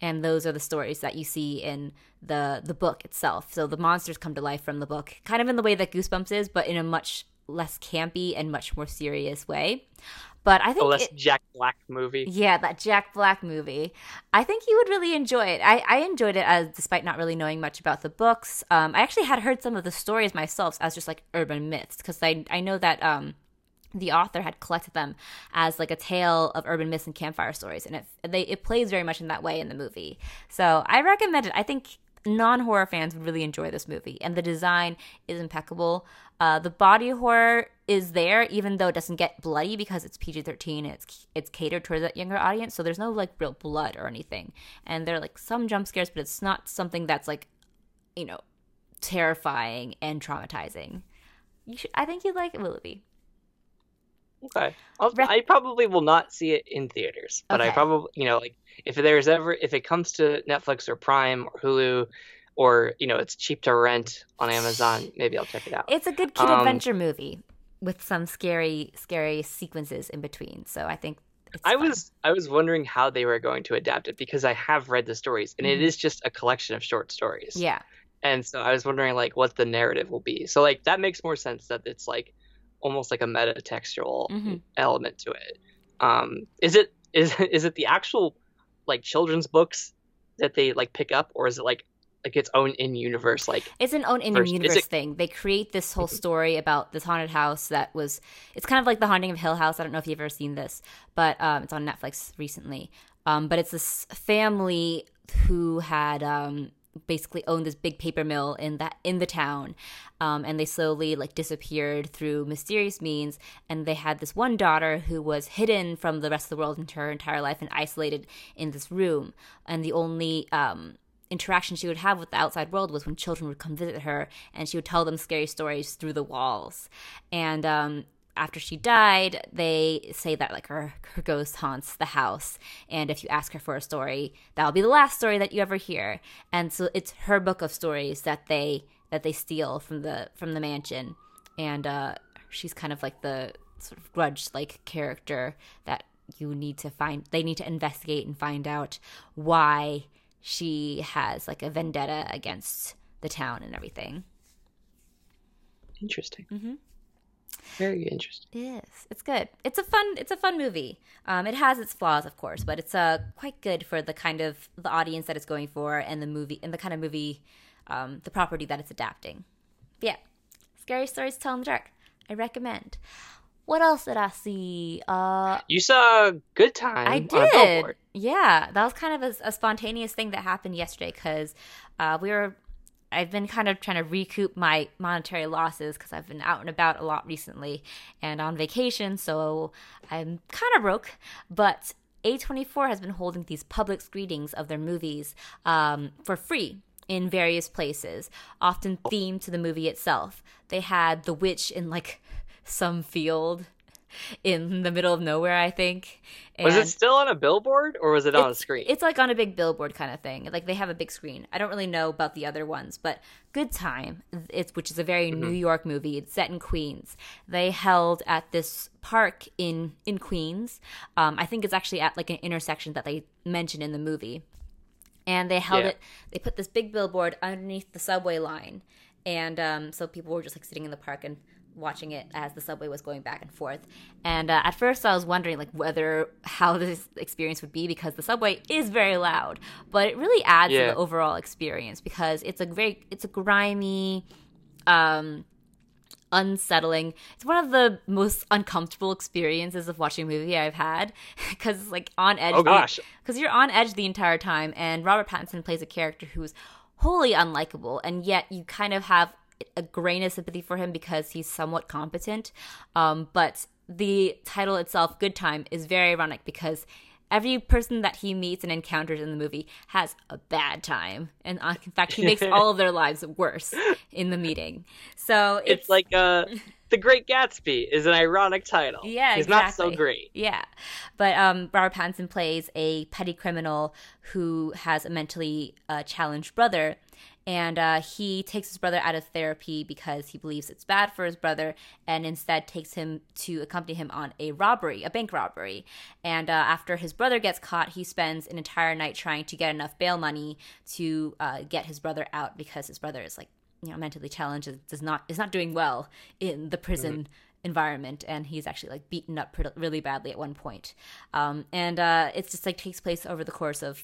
S2: And those are the stories that you see in the the book itself. So the monsters come to life from the book, kind of in the way that Goosebumps is, but in a much less campy and much more serious way. But I think
S1: Oh, that's
S2: it-
S1: Jack Black movie.
S2: yeah, that Jack Black movie. I think you would really enjoy it. I, I enjoyed it as despite not really knowing much about the books. Um, I actually had heard some of the stories myself as just like urban myths because I I know that um, the author had collected them as like a tale of urban myths and campfire stories, and it they it plays very much in that way in the movie. So I recommend it. I think non horror fans would really enjoy this movie, and the design is impeccable. Uh, the body horror is there, even though it doesn't get bloody because it's PG thirteen. It's it's catered towards that younger audience, so there's no like real blood or anything. And there are like some jump scares, but it's not something that's like, you know, terrifying and traumatizing. You should. I think you'd like it, Willoughby.
S1: Okay. I'll, I probably will not see it in theaters, but I probably, you know, like if there's ever, if it comes to Netflix or Prime or Hulu, or you know, it's cheap to rent on Amazon, maybe I'll check it out.
S2: It's a good kid
S1: Um,
S2: adventure movie with some scary, scary sequences in between. So I think it's
S1: I
S2: fun.
S1: was, I was wondering how they were going to adapt it because I have read the stories, and it
S2: Mhm.
S1: is just a collection of short stories.
S2: yeah.
S1: And so I was wondering like what the narrative will be. So like that makes more sense that it's like almost like a meta textual
S2: Mhm.
S1: element to it. Um, is it is is it the actual like children's books that they like pick up, or is it like like its own in universe? Like
S2: It's an own in universe
S1: it-
S2: thing. They create this whole story about this haunted house that was. It's kind of like the haunting of Hill House. I don't know if you've ever seen this, but um, it's on Netflix recently. Um, but it's this family who had um, basically owned this big paper mill in that in the town, um, and they slowly like disappeared through mysterious means. And they had this one daughter who was hidden from the rest of the world into her entire life and isolated in this room. And the only um, interaction she would have with the outside world was when children would come visit her and she would tell them scary stories through the walls. And um, after she died, they say that like her, her ghost haunts the house. And if you ask her for a story, that'll be the last story that you ever hear. And so it's her book of stories that they that they steal from the from the mansion. And uh, she's kind of like the sort of grudge like character that you need to find they need to investigate and find out why she has like a vendetta against the town and everything.
S1: interesting, Mm
S2: Mhm.
S1: Very interesting.
S2: Yes, it's good. It's a fun. It's a fun movie. Um, it has its flaws, of course, but it's uh quite good for the kind of the audience that it's going for and the movie and the kind of movie, um, the property that it's adapting. But yeah, scary stories to tell in the dark. I recommend. What else did I see? Uh,
S1: You saw Good Time
S2: I did.
S1: billboard.
S2: Yeah, that was kind of a, a spontaneous thing that happened yesterday because uh, we were. I've been kind of trying to recoup my monetary losses because I've been out and about a lot recently and on vacation, so I'm kind of broke. But A24 has been holding these public screenings of their movies um, for free in various places, often themed to the movie itself. They had The Witch in like some field in the middle of nowhere, I think.
S1: Was it still on a billboard or was it on a screen?
S2: It's like on a big billboard kind of thing. Like they have a big screen. I don't really know about the other ones, but Good Time, it's which is a very New York movie. It's set in Queens. They held at this park in in Queens. Um, I think it's actually at like an intersection that they mention in the movie. And they held
S1: Yeah.
S2: it. They put this big billboard underneath the subway line, and um, so people were just like sitting in the park and watching it as the subway was going back and forth. And uh, at first, I was wondering like whether how this experience would be because the subway is very loud, but it really adds to the overall experience because it's a very it's a grimy, um, unsettling. It's one of the most uncomfortable experiences of watching a movie I've had because it's like on edge.
S1: Oh, gosh.
S2: Because you're on edge the entire time, and Robert Pattinson plays a character who's wholly unlikable, and yet you kind of have a grain of sympathy for him because he's somewhat competent. Um, but the title itself, Good Time, is very ironic because every person that he meets and encounters in the movie has a bad time. And uh, in fact, he makes all of their lives worse in the meeting. So it's,
S1: It's like uh, The Great Gatsby is an ironic title.
S2: Yeah,
S1: He's not so great.
S2: Yeah. But um, Robert Pattinson plays a petty criminal who has a mentally uh, challenged brother. And uh, he takes his brother out of therapy because he believes it's bad for his brother, and instead takes him to accompany him on a robbery, a bank robbery. And uh, after his brother gets caught, he spends an entire night trying to get enough bail money to uh, get his brother out because his brother is like you know mentally challenged does not is not doing well in the prison mm-hmm. environment and he's actually like beaten up pretty, really badly at one point um, and uh, it's just like takes place over the course of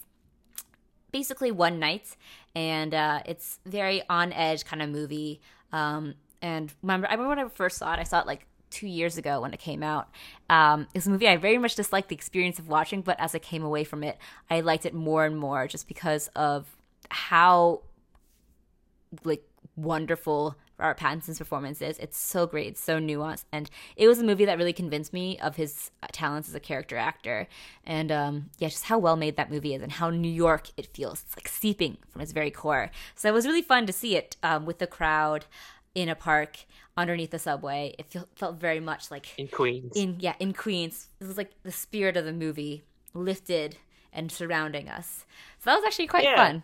S2: basically one night and uh, it's very on edge kind of movie um, and remember i remember when i first saw it i saw it like two years ago when it came out. Um, it's a movie I very much disliked the experience of watching, but as I came away from it, I liked it more and more just because of how like wonderful Robert Pattinson's performance is. It's so great, it's so nuanced, and it was a movie that really convinced me of his talents as a character actor, and um, yeah, just how well made that movie is, and how New York it feels. It's like seeping from its very core. So it was really fun to see it um, with the crowd in a park underneath the subway. It felt, felt very much like
S1: in Queens.
S2: In yeah, in Queens. It was like the spirit of the movie lifted and surrounding us. So that was actually quite yeah. fun.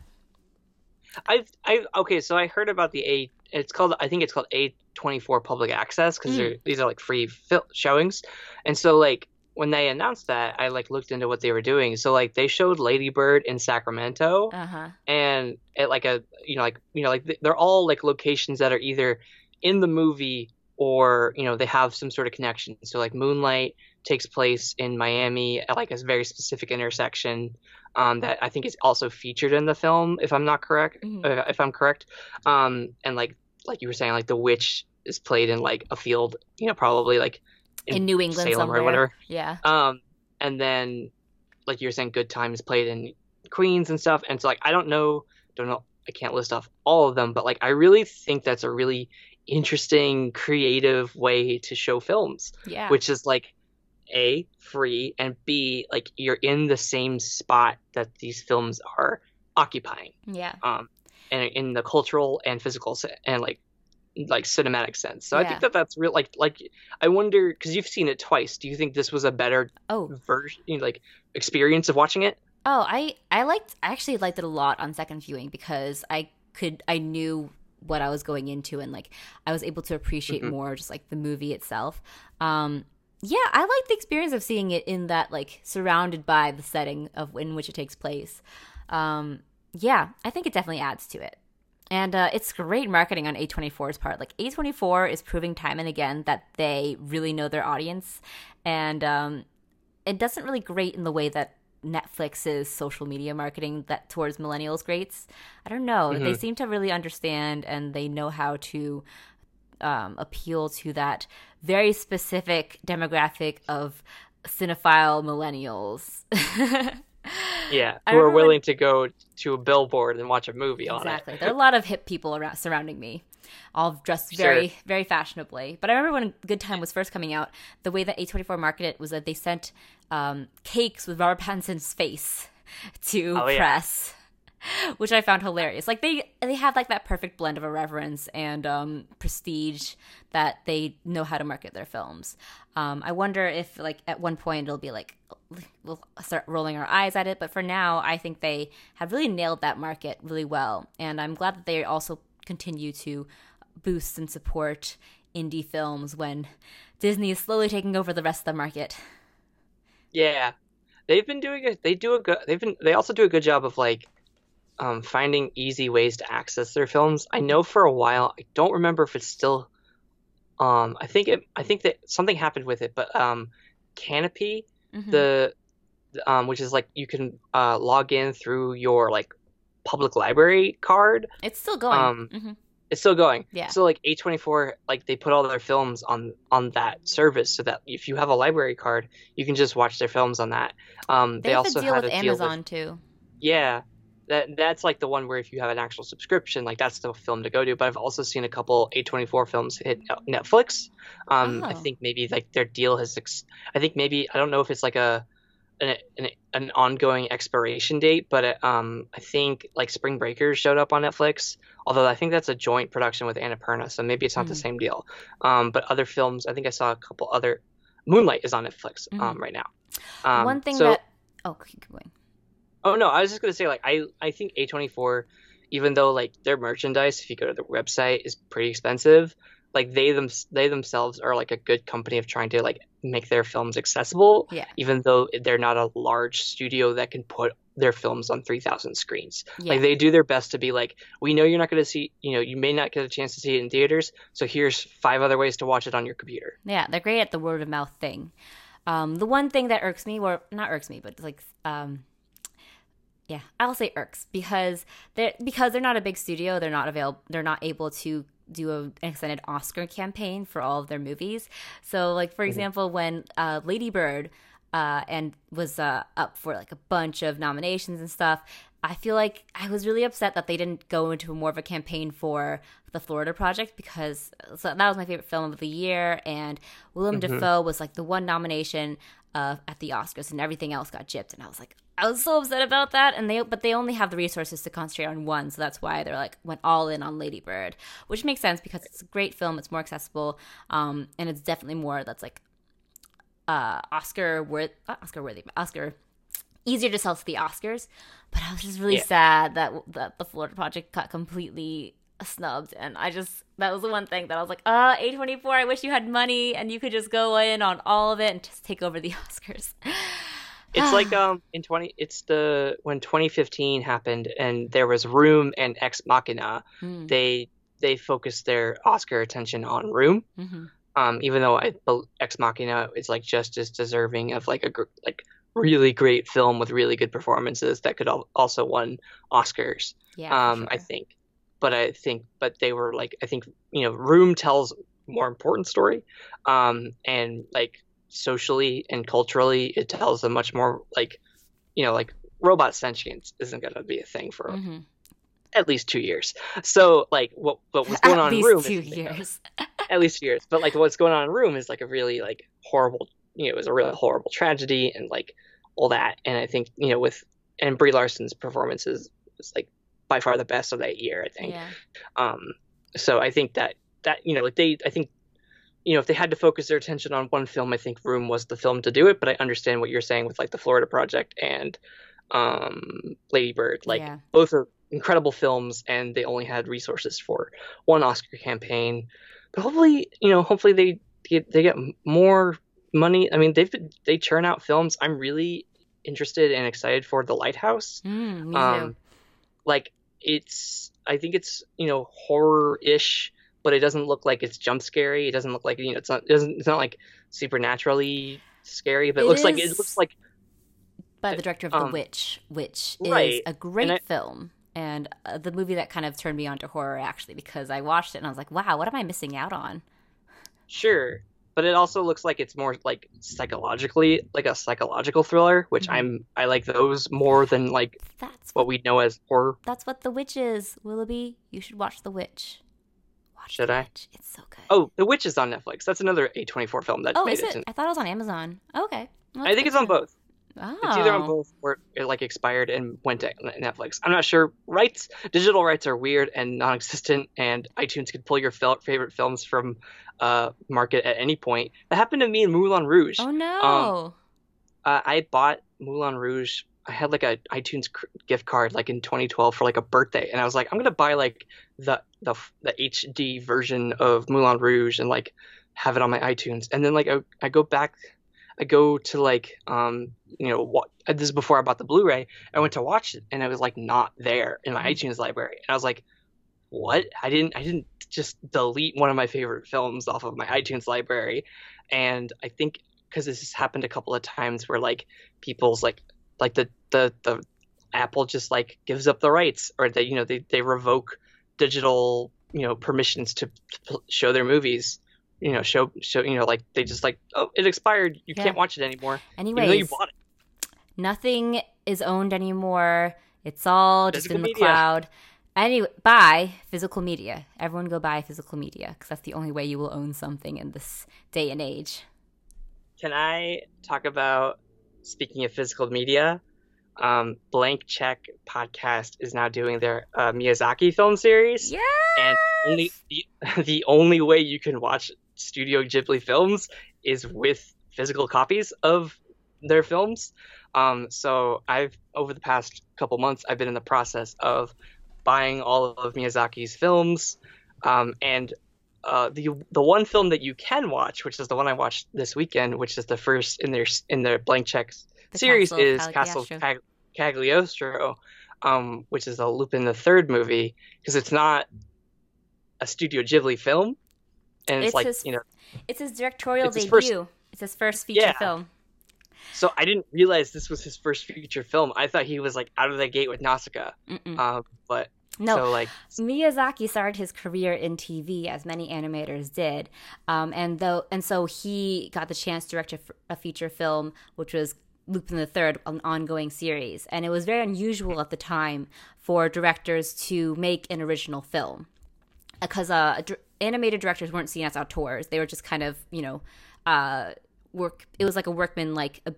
S1: I've I okay, so I heard about the A. It's called I think it's called A twenty four public access because mm. these are like free fil- showings, and so like when they announced that, I like looked into what they were doing. So like they showed Ladybird in Sacramento, uh-huh. and at like a you know like you know like they're all like locations that are either in the movie or you know they have some sort of connection. So like Moonlight takes place in Miami at like a very specific intersection um, that I think is also featured in the film, if I'm not correct, mm-hmm. uh, if I'm correct. Um, and like like you were saying, like the witch is played in like a field, you know, probably like
S2: in, in New England
S1: Salem
S2: somewhere.
S1: or whatever.
S2: Yeah.
S1: Um, and then like you were saying, Good Time is played in Queens and stuff. And so like I don't know, don't know, I can't list off all of them, but like I really think that's a really interesting, creative way to show films.
S2: Yeah.
S1: Which is like a free and b like you're in the same spot that these films are occupying.
S2: Yeah.
S1: Um and in the cultural and physical and like like cinematic sense. So yeah. i think that that's real like like i wonder because you've seen it twice. Do you think this was a better
S2: oh.
S1: version like experience of watching it?
S2: Oh i i liked i actually liked it a lot on second viewing because i could i knew what i was going into and like i was able to appreciate mm-hmm. more just like the movie itself. Um yeah, I like the experience of seeing it in that like surrounded by the setting of in which it takes place. Um, yeah, I think it definitely adds to it. And uh, it's great marketing on A24's part. Like A24 is proving time and again that they really know their audience, and um, it doesn't really great in the way that Netflix's social media marketing that towards millennials greats. I don't know. Mm-hmm. They seem to really understand and they know how to um, appeal to that very specific demographic of cinephile millennials.
S1: yeah, who are willing when... to go to a billboard and watch a movie
S2: exactly.
S1: on it.
S2: Exactly. There are a lot of hip people around surrounding me, all dressed very, sure. very fashionably. But I remember when Good Time was first coming out, the way that A24 marketed it was that they sent um, cakes with Robert Pattinson's face to oh, press. Yeah which I found hilarious. Like they they have like that perfect blend of irreverence and um, prestige that they know how to market their films. Um, I wonder if like at one point it'll be like we'll start rolling our eyes at it, but for now I think they have really nailed that market really well, and I'm glad that they also continue to boost and support indie films when Disney is slowly taking over the rest of the market.
S1: Yeah, they've been doing it. They do a good. They've been. They also do a good job of like um, finding easy ways to access their films. I know for a while, I don't remember if it's still. Um, I think it. I think that something happened with it, but um, Kanopy, mm-hmm. the, um, which is like you can uh, log in through your like public library card.
S2: It's still going. Um, mm-hmm.
S1: It's still going.
S2: Yeah.
S1: So like A24, like they put all their films on on that service, so that if you have a library card, you can just watch their films on that. Um,
S2: they,
S1: they
S2: also deal
S1: had
S2: with
S1: a
S2: Amazon
S1: with,
S2: too.
S1: Yeah, that that's like the one where if you have an actual subscription, like that's the film to go to. But I've also seen a couple A24 films hit Netflix. Um, oh. I think maybe like their deal has. Ex- I think maybe I don't know if it's like a an, an, an ongoing expiration date, but it, um, I think like Spring Breakers showed up on Netflix. Although I think that's a joint production with Annapurna, so maybe it's not mm. the same deal. Um, but other films, I think I saw a couple other. Moonlight is on Netflix mm. um, right now. Um,
S2: One thing
S1: so,
S2: that oh, keep going.
S1: Oh no, I was just gonna say like I I think A24 even though like their merchandise, if you go to their website, is pretty expensive. Like they them they themselves are like a good company of trying to like make their films accessible.
S2: Yeah.
S1: Even though they're not a large studio that can put their films on 3000 screens
S2: Yeah.
S1: like they do their best to be like we know you're not going to see you know you may not get a chance to see it in theaters so here's five other ways to watch it on your computer
S2: Yeah, they're great at the word of mouth thing. Um, the one thing that irks me, or not irks me, but like, um, yeah, I'll say irks because they're because they're not a big studio. They're not available. They're not able to do a, an extended Oscar campaign for all of their movies. So, like for example, when uh, Lady Bird uh, and was uh, up for like a bunch of nominations and stuff. I feel like I was really upset that they didn't go into more of a campaign for the Florida Project because so that was my favorite film of the year, and Willem Dafoe was like the one nomination uh, at the Oscars, and everything else got gypped, and I was like, I was so upset about that, and they but they only have the resources to concentrate on one, so that's why they're like went all in on Lady Bird, which makes sense because it's a great film, it's more accessible, um, and it's definitely more that's like uh, Oscar worth Oscar worthy Oscar easier to sell to the Oscars. But I was just really
S1: Yeah.
S2: sad that that the Florida Project got completely snubbed, and I just that was the one thing that I was like, ah, A twenty four. I wish you had money and you could just go in on all of it and just take over the Oscars.
S1: it's like um in 20 it's the when 2015 happened and there was room and ex machina
S2: Mm,
S1: they they focused their oscar attention on room
S2: mhm.
S1: um even though I, ex machina is like just as deserving of like a gr- like really great film with really good performances that could al- also won oscars
S2: Yeah,
S1: um i think but i think but they were like i think you know room tells more important story um and like socially and culturally it tells a much more like you know like robot sentience isn't going to be a thing for
S2: Mhm.
S1: at least two years so like what what was going
S2: At
S1: on in
S2: least
S1: room
S2: two
S1: is,
S2: years.
S1: at least two years but like what's going on in room is like a really like horrible you know it was a really horrible tragedy and like all that and i think you know with and brie larson's performances was like by far the best of that year i think
S2: yeah.
S1: um, so I think that that you know, like they, I think, you know, if they had to focus their attention on one film, I think Room was the film to do it. But I understand what you're saying with like the Florida Project and um, Lady Bird. Like
S2: Yeah.
S1: both are incredible films, and they only had resources for one Oscar campaign. But hopefully, you know, hopefully they get they get more money. I mean, they've been, they churn out films. I'm really interested and excited for The Lighthouse
S2: Mm, me too.
S1: um like it's i think it's you know horror-ish but it doesn't look like it's jump scary it doesn't look like you know it's not it doesn't it's not like supernaturally scary but it,
S2: It
S1: looks like it looks like
S2: by the director of The
S1: um,
S2: Witch, which is
S1: right.
S2: a great
S1: I-
S2: film. And uh, the movie that kind of turned me on to horror, actually, because I watched it and I was like, wow, what am I missing out on?
S1: sure but it also looks like it's more like psychologically like a psychological thriller which
S2: Mhm.
S1: i'm i like those more than like
S2: That's
S1: what we know as horror
S2: That's what The Witch is, Willoughby. You should watch The Witch. Watch
S1: Should
S2: The
S1: I?
S2: Witch. It's so good.
S1: oh the witch is on netflix that's another a24 film that
S2: oh
S1: made
S2: is
S1: it
S2: it? I thought it was on Amazon. Okay. Well,
S1: i think it's on both
S2: Oh.
S1: It's either on both or it like expired and went to Netflix. I'm not sure. Rights, digital rights are weird and non-existent, and iTunes could pull your favorite films from uh, market at any point. That happened to me in Moulin Rouge.
S2: Oh no.
S1: Uh, I bought Moulin Rouge. I had like a iTunes gift card like in 2012 for like a birthday, and I was like, I'm gonna buy like the the the HD version of Moulin Rouge and like have it on my iTunes. And then like I, I go back, I go to like um you know what this is before I bought the Blu-ray. I went to watch it and it was like not there in my
S2: Mhm.
S1: iTunes library, and I was like, what? I didn't I didn't just delete one of my favorite films off of my iTunes library, and I think because this has happened a couple of times where like people's like like the the the Apple just like gives up the rights or they you know they they revoke digital you know permissions to, to show their movies you know show show you know like they just like oh it expired you
S2: Yeah.
S1: can't watch it anymore though you bought it
S2: nothing is owned anymore. It's all just
S1: Physical
S2: in the
S1: media.
S2: cloud. Anyway, buy physical media. Everyone go buy physical media because that's the only way you will own something in this day and age.
S1: Can I talk about speaking of physical media? Um, Blank Check podcast is now doing their uh, Miyazaki film series,
S2: Yeah.
S1: and only the, the only way you can watch Studio Ghibli films is with physical copies of their films. Um, so I've over the past couple months, I've been in the process of buying all of Miyazaki's films, um, and uh, the the one film that you can watch, which is the one I watched this weekend, which is the first in their in their blank checks the series, Castle is Castle Cag- Cagliostro, um, which is a Lupin the Third movie because it's not a Studio Ghibli film, and it's, it's like
S2: his,
S1: you know,
S2: it's his directorial it's debut. His first, it's his first feature yeah. film.
S1: So I didn't realize this was his first feature film. I thought he was like out of the gate with Nausicaa, um, but no, so, like
S2: Miyazaki started his career in TV, as many animators did, um, and though, and so he got the chance to direct a, a feature film, which was Lupin the Third, an ongoing series, and it was very unusual at the time for directors to make an original film, because uh, animated directors weren't seen as auteurs; they were just kind of, you know, uh, work. It was like a workman, like a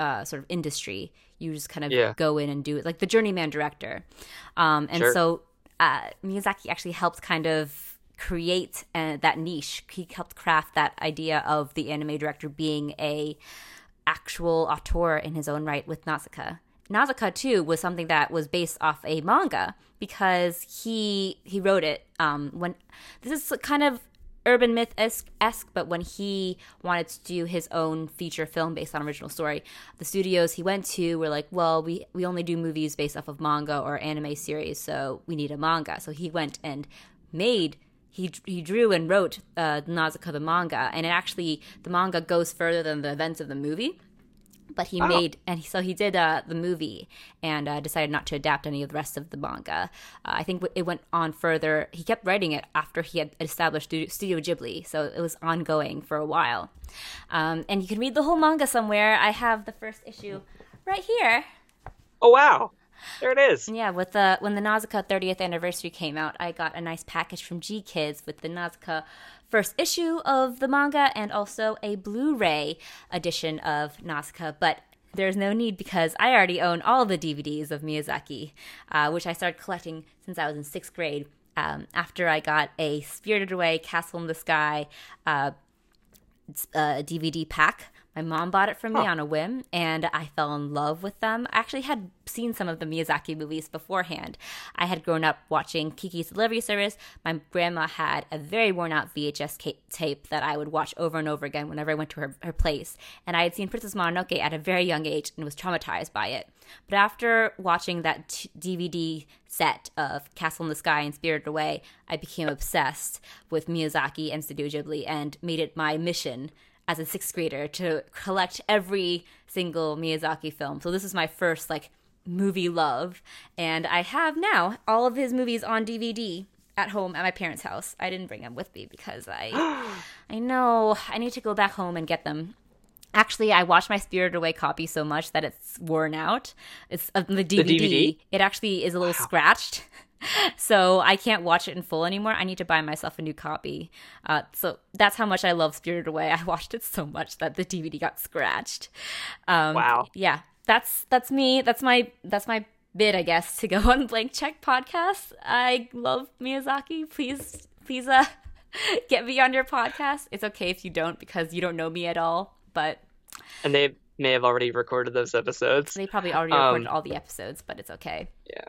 S2: uh, sort of industry. You just kind of yeah. go in and do it, like the journeyman director. Um, and sure. so uh, Miyazaki actually helped kind of create uh, that niche. He helped craft that idea of the anime director being a actual auteur in his own right with Nausicaa. Nausicaa too was something that was based off a manga because he he wrote it um, when this is kind of urban myth esque, but when he wanted to do his own feature film based on original story, the studios he went to were like, well, we, we only do movies based off of manga or anime series, so we need a manga. So he went and made he he drew and wrote uh, Nausicaa the manga, and it actually the manga goes further than the events of the movie but he oh. made and so he did uh, the movie and uh, decided not to adapt any of the rest of the manga. Uh, I think it went on further. He kept writing it after he had established Studio Ghibli, so it was ongoing for a while. Um, and you can read the whole manga somewhere. I have the first issue right here.
S1: Oh wow! There it is.
S2: Yeah, with the when the Nausicaa 30th anniversary came out, I got a nice package from GKIDS with the Nausicaa first issue of the manga and also a Blu-ray edition of Nausicaa, but there's no need because I already own all the DVDs of Miyazaki, uh, which I started collecting since I was in sixth grade. Um, after I got a Spirited Away Castle in the Sky uh, uh, DVD pack my mom bought it for me huh. on a whim, and I fell in love with them. I actually had seen some of the Miyazaki movies beforehand. I had grown up watching Kiki's Delivery Service. My grandma had a very worn out VHS tape that I would watch over and over again whenever I went to her, her place. And I had seen Princess Mononoke at a very young age and was traumatized by it. But after watching that t- DVD set of Castle in the Sky and Spirited Away, I became obsessed with Miyazaki and Studio Ghibli and made it my mission as a sixth grader to collect every single Miyazaki film. So this is my first like movie love, and I have now all of his movies on DVD at home at my parents' house. I didn't bring them with me because I I know I need to go back home and get them. Actually, I watched my Spirited Away copy so much that it's worn out. It's uh, the, DVD, the DVD. It actually is a little wow. scratched. so I can't watch it in full anymore. I need to buy myself a new copy. Uh, so that's how much I love Spirited Away. I watched it so much that the DVD got scratched. Um,
S1: wow.
S2: Yeah, that's that's me. That's my that's my bid, I guess, to go on Blank Check podcast. I love Miyazaki. Please, please, uh, get me on your podcast. It's okay if you don't because you don't know me at all. But
S1: and they may have already recorded those episodes.
S2: They probably already recorded um, all the episodes, but it's okay.
S1: Yeah.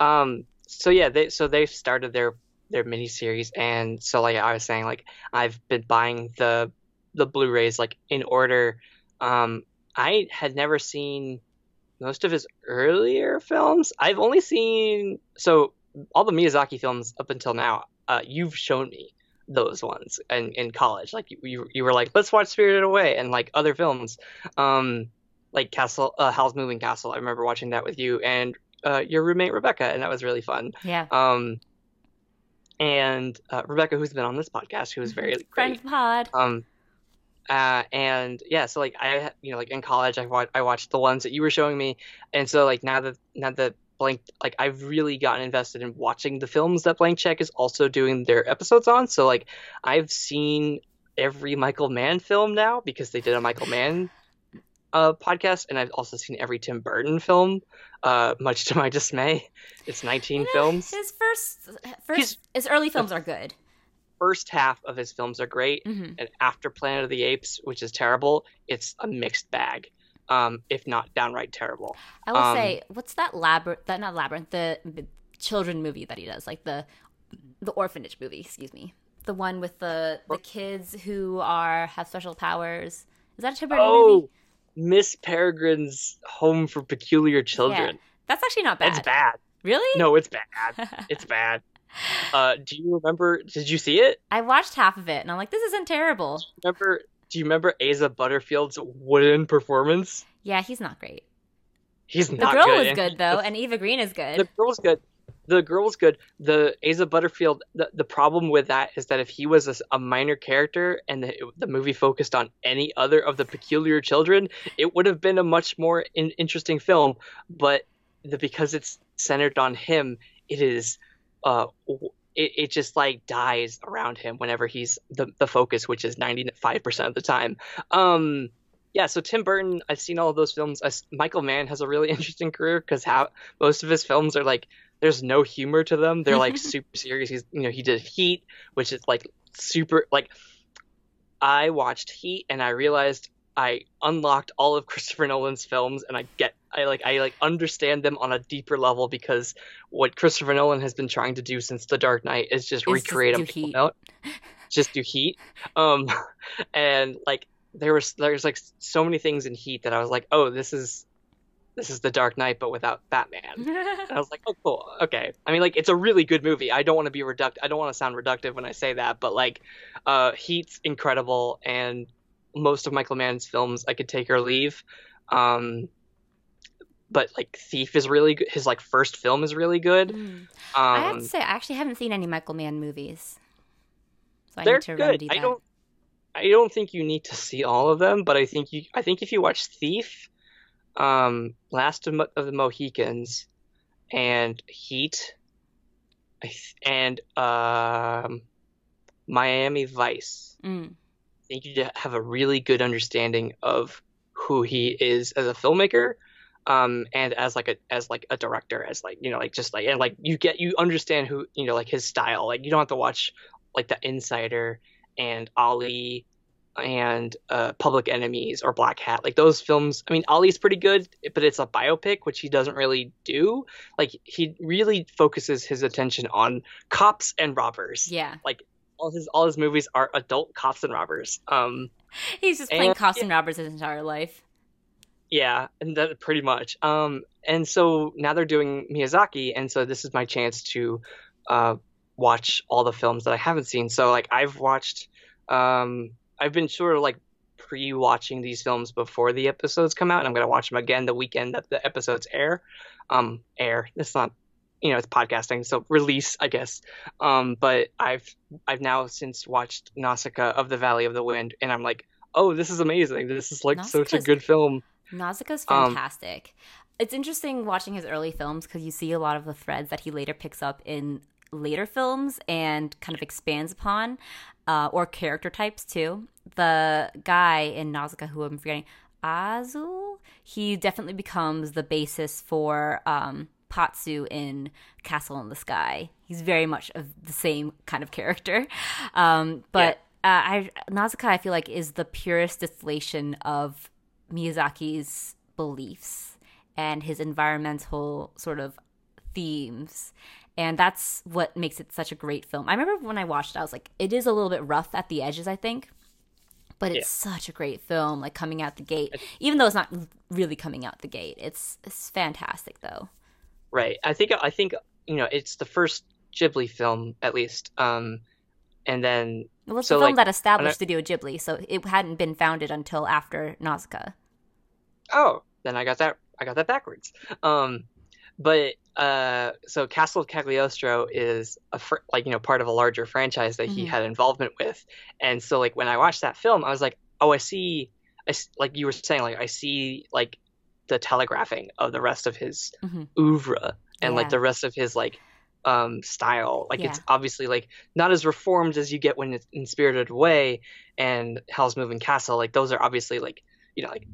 S1: Um, so yeah, they so they've started their their mini series, and so like I was saying, like I've been buying the the Blu-rays like in order. Um, I had never seen most of his earlier films. I've only seen so all the Miyazaki films up until now. Uh, you've shown me those ones in, in college. Like you, you, you were like, let's watch Spirited Away and like other films, um, like Castle, uh, Howl's Moving Castle. I remember watching that with you, and uh, your roommate Rebecca, and that was really fun.
S2: Yeah.
S1: Um, and uh, Rebecca, who's been on this podcast, who was very great.
S2: Friend pod.
S1: Um, uh, and yeah, so like I, you know, like in college, I watched I watched the ones that you were showing me, and so like now that now that blank like I've really gotten invested in watching the films that Blank Check is also doing their episodes on. So like I've seen every Michael Mann film now because they did a Michael Mann uh, podcast, and I've also seen every Tim Burton film. Uh, much to my dismay, it's 19 you know, films.
S2: His first, first his, his early films are good.
S1: First half of his films are great,
S2: mm-hmm.
S1: and after Planet of the Apes, which is terrible, it's a mixed bag. Um, if not downright terrible.
S2: I will
S1: um,
S2: say, what's that labyrinth? That not labyrinth. The children movie that he does, like the the orphanage movie. Excuse me, the one with the the kids who are have special powers. Is that a Tim Burton
S1: Oh,
S2: movie?
S1: Miss Peregrine's Home for Peculiar Children. Yeah.
S2: That's actually not bad.
S1: It's bad.
S2: Really?
S1: No, it's bad. It's bad. Uh, do you remember? Did you see it?
S2: I watched half of it and I'm like, this isn't terrible.
S1: Remember? Do you remember Asa Butterfield's wooden performance?
S2: Yeah, he's not great.
S1: He's
S2: The
S1: not The
S2: girl
S1: good.
S2: was good though,
S1: the-
S2: and Eva Green is good.
S1: the girl was good. The girl was good. The Asa Butterfield. The, the problem with that is that if he was a, a minor character and the, the movie focused on any other of the peculiar children, it would have been a much more in, interesting film. But the, because it's centered on him, it is. Uh, it, it just like dies around him whenever he's the, the focus, which is ninety five percent of the time. Um, yeah, so Tim Burton, I've seen all of those films. I Michael Mann has a really interesting career because how most of his films are like there's no humor to them. They're like super serious. He's you know he did Heat, which is like super like. I watched Heat and I realized I unlocked all of Christopher Nolan's films and I get I like I like understand them on a deeper level because what Christopher Nolan has been trying to do since The Dark Knight is just
S2: just
S1: recreate
S2: do
S1: a
S2: Heat.
S1: note, just do Heat. Um, and like there was there's like so many things in Heat that I was like, oh, this is this is The Dark Knight but without Batman. And I was like, oh, cool. Okay. I mean, like, it's a really good movie. I don't want to be reduct. I don't want to sound reductive when I say that, but like, uh, Heat's incredible, and most of Michael Mann's films I could take or leave. Um, but like, Thief is really good. His like first film is really good.
S2: Mm.
S1: Um,
S2: I have to say, I actually haven't seen any Michael Mann movies, so I
S1: they're
S2: need to
S1: good.
S2: remedy
S1: I
S2: that.
S1: don't. I don't think you need to see all of them, but I think you. I think if you watch Thief, um, Last of, Mo- of the Mohicans, and Heat, and um, Miami Vice,
S2: Mm.
S1: I think you have a really good understanding of who he is as a filmmaker, um, and as like a as like a director, as like you know, like just like and like you get you understand who you know like his style. Like you don't have to watch like The Insider and Ali and uh, Public Enemies or Black Hat. Like those films. I mean, Ali's pretty good, but it's a biopic, which he doesn't really do. Like he really focuses his attention on cops and robbers.
S2: Yeah, Like
S1: All his all his movies are adult cops and robbers. Um.
S2: he's just playing
S1: And-
S2: cops and robbers his entire life.
S1: Yeah, and that pretty much. Um, and so now they're doing Miyazaki, and so this is my chance to uh, watch all the films that I haven't seen. So like I've watched, um, I've been sort of like pre-watching these films before the episodes come out, and I'm gonna watch them again the weekend that the episodes air. Um, air. It's not, you know, it's podcasting, so release, I guess. Um, but I've I've now since watched Nausicaa of the Valley of the Wind, and I'm like, oh, this is amazing. This is like such a good film.
S2: Nausicaa's
S1: Um,
S2: fantastic. it's interesting watching his early films because you see a lot of the threads that he later picks up in later films and kind of expands upon, uh, or character types too. The guy in Nausicaa, who I'm forgetting, Asbel, he definitely becomes the basis for um, Pazu in Castle in the Sky. He's very much of the same kind of character, um, but. Uh, I Nausicaa, I feel like, is the purest distillation of Miyazaki's beliefs and his environmental sort of themes. And that's what makes it such a great film. I remember when I watched it, I was like, it is a little bit rough at the edges, I think. But it's such a great film, like coming out the gate. Even though it's not really coming out the gate. It's it's fantastic though.
S1: Right. I think I think you know it's the first Ghibli film at least. Um, and then
S2: Well, it's
S1: So,
S2: the film
S1: like,
S2: that established Studio Ghibli, so it hadn't been founded until after Nausicaa.
S1: oh, then I got that I got that backwards. Um, but uh, so Castle of Cagliostro is a fr- like you know part of a larger franchise that he
S2: Mhm.
S1: had involvement with, and so like when I watched that film, I was like, oh, I see, I s- like you were saying, like I see like the telegraphing of the rest of his
S2: Mhm.
S1: oeuvre and
S2: Yeah.
S1: like the rest of his like um style like it's obviously like not as reformed as you get when it's in spirited away and Howl's Moving Castle like those are obviously like you know like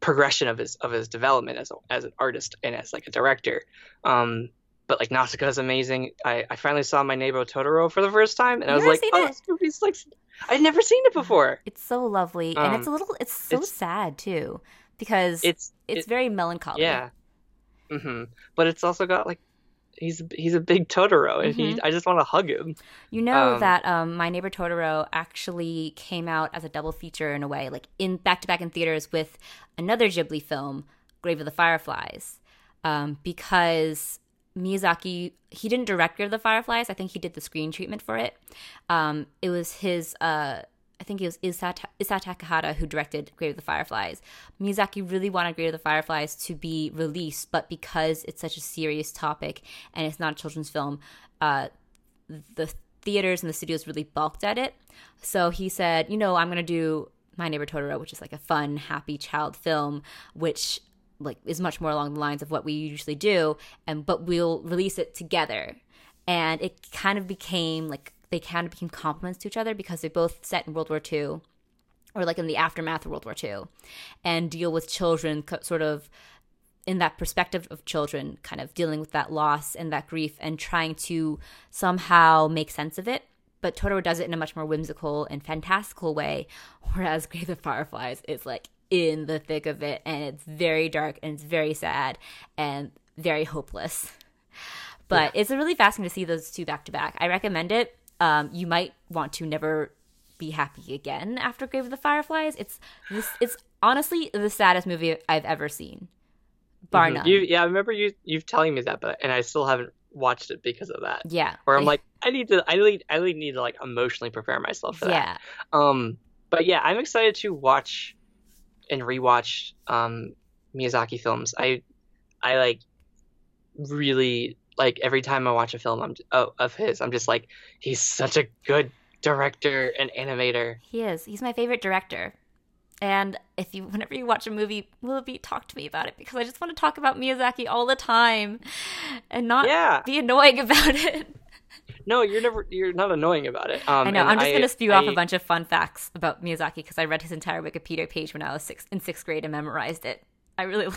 S1: progression of his of his development as a, as an artist and as like a director um but like Nausicaa is amazing. I, I finally saw my neighbor Totoro for the first time, and I was like, "Oh,
S2: it?
S1: movie's like I'd never seen it before."
S2: It's so lovely, and it's a
S1: Um,
S2: little, it's so
S1: it's-
S2: sad too, because it's,
S1: It's
S2: very melancholy.
S1: Yeah. Mm-hmm. But it's also got like he's he's a big Totoro, and mm-hmm. he I just want to hug him.
S2: You know um, that um, My Neighbor Totoro actually came out as a double feature in a way, like in back to back in theaters with another Ghibli film, Grave of the Fireflies, um, because Miyazaki he didn't direct Grave of the Fireflies. I think he did the screen treatment for it. Um, it was his uh, I think it was Isao Takahata who directed Grave of the Fireflies. Miyazaki really wanted Grave of the Fireflies to be released, but because it's such a serious topic and it's not a children's film, uh, the theaters and the studios really balked at it. So he said, you know, I'm going to do My Neighbor Totoro, which is like a fun, happy child film, which like is much more along the lines of what we usually do, and but we'll release it together. And it kind of became like they kind of became complements to each other because they both set in World War II or like in the aftermath of World War II and deal with children sort of in that perspective of children kind of dealing with that loss and that grief and trying to somehow make sense of it. But Totoro does it in a much more whimsical and fantastical way, whereas Grave of Fireflies is like in the thick of it and it's very dark and it's very sad and very hopeless. But yeah. it's really fascinating to see those two back to back. I recommend it um, you might want to never be happy again after Grave of the Fireflies. It's this. It's honestly the saddest movie I've ever seen, bar mm-hmm. none.
S1: You, yeah, I remember you you telling me that, but and I still haven't watched it because of that.
S2: Yeah,
S1: where I'm like, I need to, I need, I really need to like emotionally prepare myself for yeah. that. Um, but yeah, I'm excited to watch and rewatch um Miyazaki films. I, I like really like every time I watch a film I'm, oh, of his, I'm just like, he's such a good director and animator.
S2: He is. He's my favorite director. And if you, whenever you watch a movie, Willoughby, talk to me about it because I just want to talk about Miyazaki all the time, and not yeah. be annoying about it.
S1: No, you're never. You're not annoying about it. Um,
S2: I know. I'm just going to spew I, off a bunch of fun facts about Miyazaki because I read his entire Wikipedia page when I was six, in sixth grade and memorized it. I really.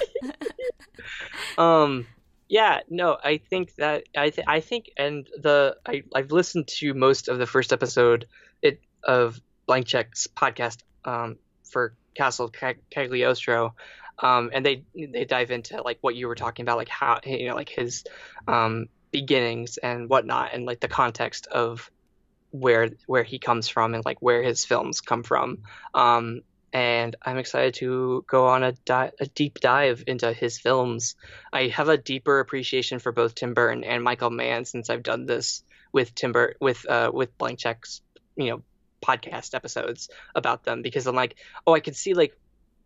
S1: um yeah, no, I think that I th- I think and the I I've listened to most of the first episode it of Blank Check's podcast um, for Castle Cagliostro, um, and they they dive into like what you were talking about, like how you know like his um, beginnings and whatnot, and like the context of where where he comes from and like where his films come from. Um, and I'm excited to go on a, di- a, deep dive into his films. I have a deeper appreciation for both Tim Burton and Michael Mann since I've done this with Tim Burton with uh, with Blank Check's you know podcast episodes about them because I'm like, oh, I could see like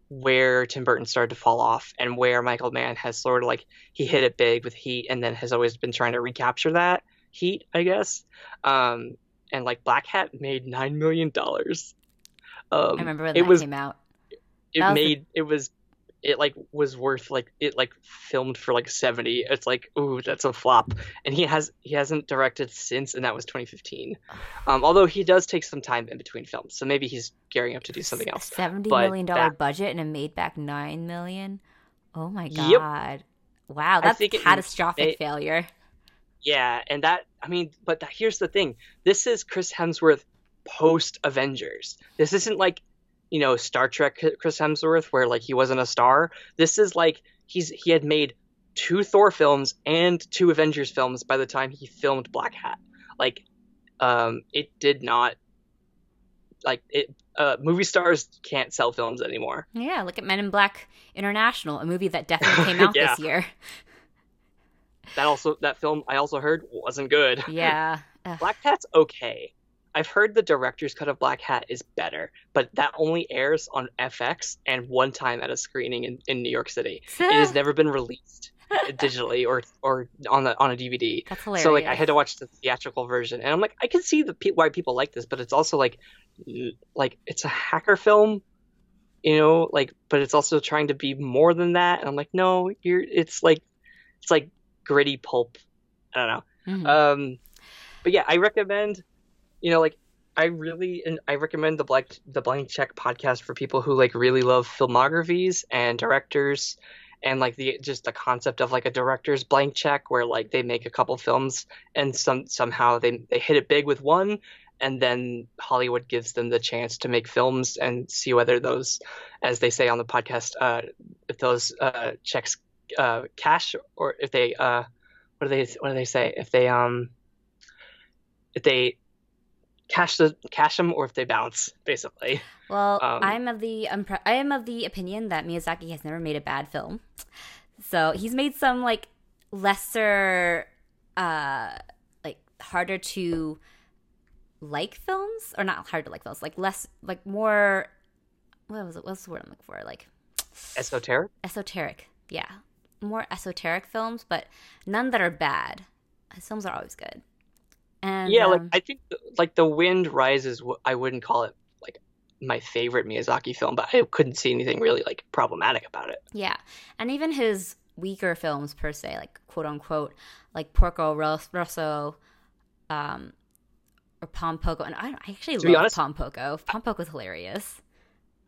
S1: where Tim Burton started to fall off and where Michael Mann has sort of like he hit it big with Heat and then has always been trying to recapture that Heat, I guess. Um, and like Black Hat made nine million dollars
S2: um, I remember when it that was, came out.
S1: It that made it was it like was worth like it like filmed for like 70 it's like ooh that's a flop. And he has he hasn't directed since and that was 2015 um, although he does take some time in between films so maybe he's gearing up to do something else.
S2: 70 but million dollar that, budget and it made back 9 million? Oh my god. Yep. wow that's a catastrophic it, failure.
S1: Yeah and that i mean but that, here's the thing. This is chris hemsworth post Avengers. This isn't like, you know, Star Trek Chris Hemsworth where like he wasn't a star. This is like he's he had made two Thor films and two Avengers films by the time he filmed Black Hat. Like um it did not like it uh, movie stars can't sell films anymore.
S2: Yeah, look at Men in Black International, a movie that definitely came out yeah. this year.
S1: That also that film I also heard wasn't good.
S2: Yeah.
S1: Black Hat's okay. I've heard the director's cut of Black Hat is better, but that only airs on FX and one time at a screening in, in New York City. it has never been released digitally or or on the on a DVD.
S2: That's hilarious.
S1: So like I had to watch the theatrical version, and I'm like, I can see the pe- why people like this, but it's also like like it's a hacker film, you know, like but it's also trying to be more than that. And I'm like, no, you're it's like it's like gritty pulp. I don't know. Mm-hmm. Um, but yeah, I recommend you know, like I really and I recommend the blank the blank check podcast for people who like really love filmographies and directors and like the just the concept of like a director's blank check where like they make a couple films and some somehow they they hit it big with one and then Hollywood gives them the chance to make films and see whether those as they say on the podcast uh if those uh checks uh cash or if they uh what do they what do they say? If they um if they cash the cash them or if they bounce basically.
S2: Well,
S1: Um,
S2: I'm of the impre- I am of the opinion that Miyazaki has never made a bad film. So he's made some like lesser, uh, like harder to like films, or not hard to like films, like less, like more. What was it? What's the word I'm looking for? Like
S1: Esoteric.
S2: esoteric. Yeah, more esoteric films, but none that are bad. His films are always good. And
S1: Yeah, like
S2: um,
S1: I think like The Wind Rises. I wouldn't call it like my favorite Miyazaki film, but I couldn't see anything really like problematic about it.
S2: Yeah, and even his weaker films per se, like quote unquote, like Porco Rosso, um, or Pompoko, and I, I actually
S1: To
S2: love
S1: honest-
S2: Pompoko. Pompoko's hilarious.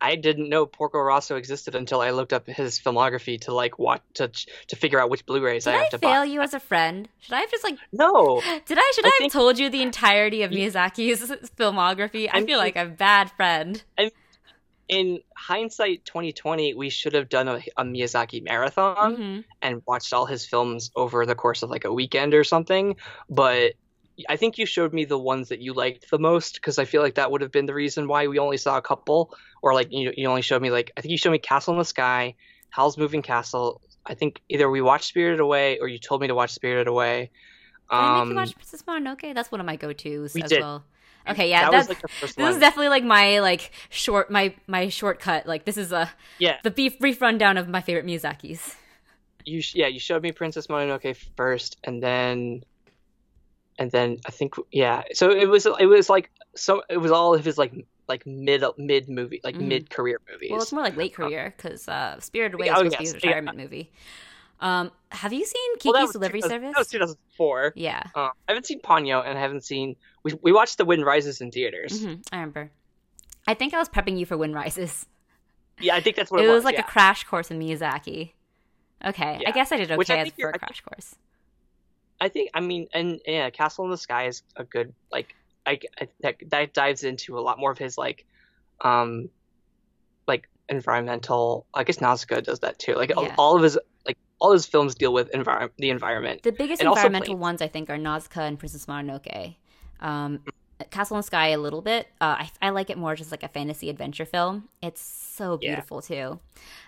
S1: I didn't know Porco Rosso existed until I looked up his filmography to like watch to to figure out which Blu-rays
S2: Did
S1: I
S2: I,
S1: have to buy.
S2: Did I fail
S1: buy.
S2: you as a friend? Should I have just like
S1: No,
S2: did I should I,
S1: I
S2: have told you the entirety of Miyazaki's filmography? I
S1: I
S2: feel like a bad friend.
S1: in hindsight, 2020, we should have done a, a Miyazaki marathon.
S2: Mhm.
S1: and watched all his films over the course of like a weekend or something. But I think you showed me the ones that you liked the most because I feel like that would have been the reason why we only saw a couple. Or like you, you only showed me like I think you showed me Castle in the Sky, Howl's Moving Castle. I think either we watched Spirited Away or you told me to watch Spirited Away.
S2: Did I make
S1: Um,
S2: you watch Princess Mononoke? That's one of my go-tos
S1: we
S2: as
S1: did.
S2: well. Okay, yeah,
S1: that
S2: that's
S1: was like the first
S2: this
S1: one.
S2: is definitely like my like short my my shortcut. Like this is a
S1: yeah,
S2: the brief brief rundown of my favorite Miyazaki's.
S1: you sh- yeah you showed me Princess Mononoke first, and then and then I think yeah. So it was it was like so it was all of his like like mid mid movie like
S2: Mhm.
S1: mid career movies.
S2: Well, it's more like late career because uh, Spirited Away
S1: Yeah,
S2: is
S1: oh, yes,
S2: be a
S1: yeah.
S2: retirement movie. Um, have you seen Kiki's
S1: Well, was
S2: Delivery
S1: 2000
S2: Service?
S1: That was 2004.
S2: Yeah,
S1: Uh, I haven't seen Ponyo and I haven't seen. We, we watched The Wind Rises in theaters.
S2: hmm I remember. I think I was prepping you for Wind Rises.
S1: Yeah, I think that's what
S2: It was.
S1: it,
S2: was like
S1: yeah.
S2: a crash course in Miyazaki. Okay, I guess I did
S1: Which I
S2: okay as
S1: think
S2: for a
S1: I
S2: crash course.
S1: I think. I mean, and yeah, Castle in the Sky is a good like. I, I that that dives into a lot more of his like, um, like environmental. I guess Nausicaa does that too. Like all-
S2: Yeah.
S1: all of his like all his films deal with environment, the environment.
S2: The biggest environmental ones I think are Nausicaa and Princess Mononoke. Um, Castle in the Sky a little bit. Uh, I, I like it more just like a fantasy adventure film. It's so
S1: Yeah.
S2: beautiful too.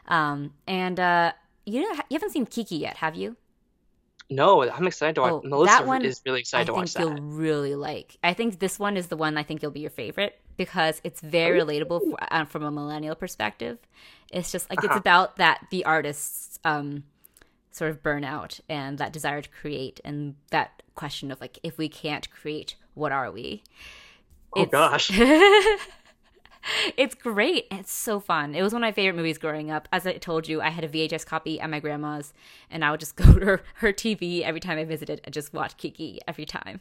S2: Um, and uh, you know, you haven't seen Kiki yet, have you?
S1: No, I'm excited to watch.
S2: Oh,
S1: Melissa
S2: that one
S1: is really excited
S2: I
S1: to
S2: think
S1: watch
S2: you'll really like. I think this one is the one I think you'll be your favorite because it's very relatable for, uh, from a millennial perspective. It's just like it's
S1: Uh-huh.
S2: about that the artist's um, sort of burnout and that desire to create and that question of like if we can't create, what are we?
S1: Oh gosh.
S2: it's great. It's so fun. It was one of my favorite movies growing up. As I told you, I had a VHS copy at my grandma's, and I would just go to her, her TV every time I visited and just watch Kiki every time.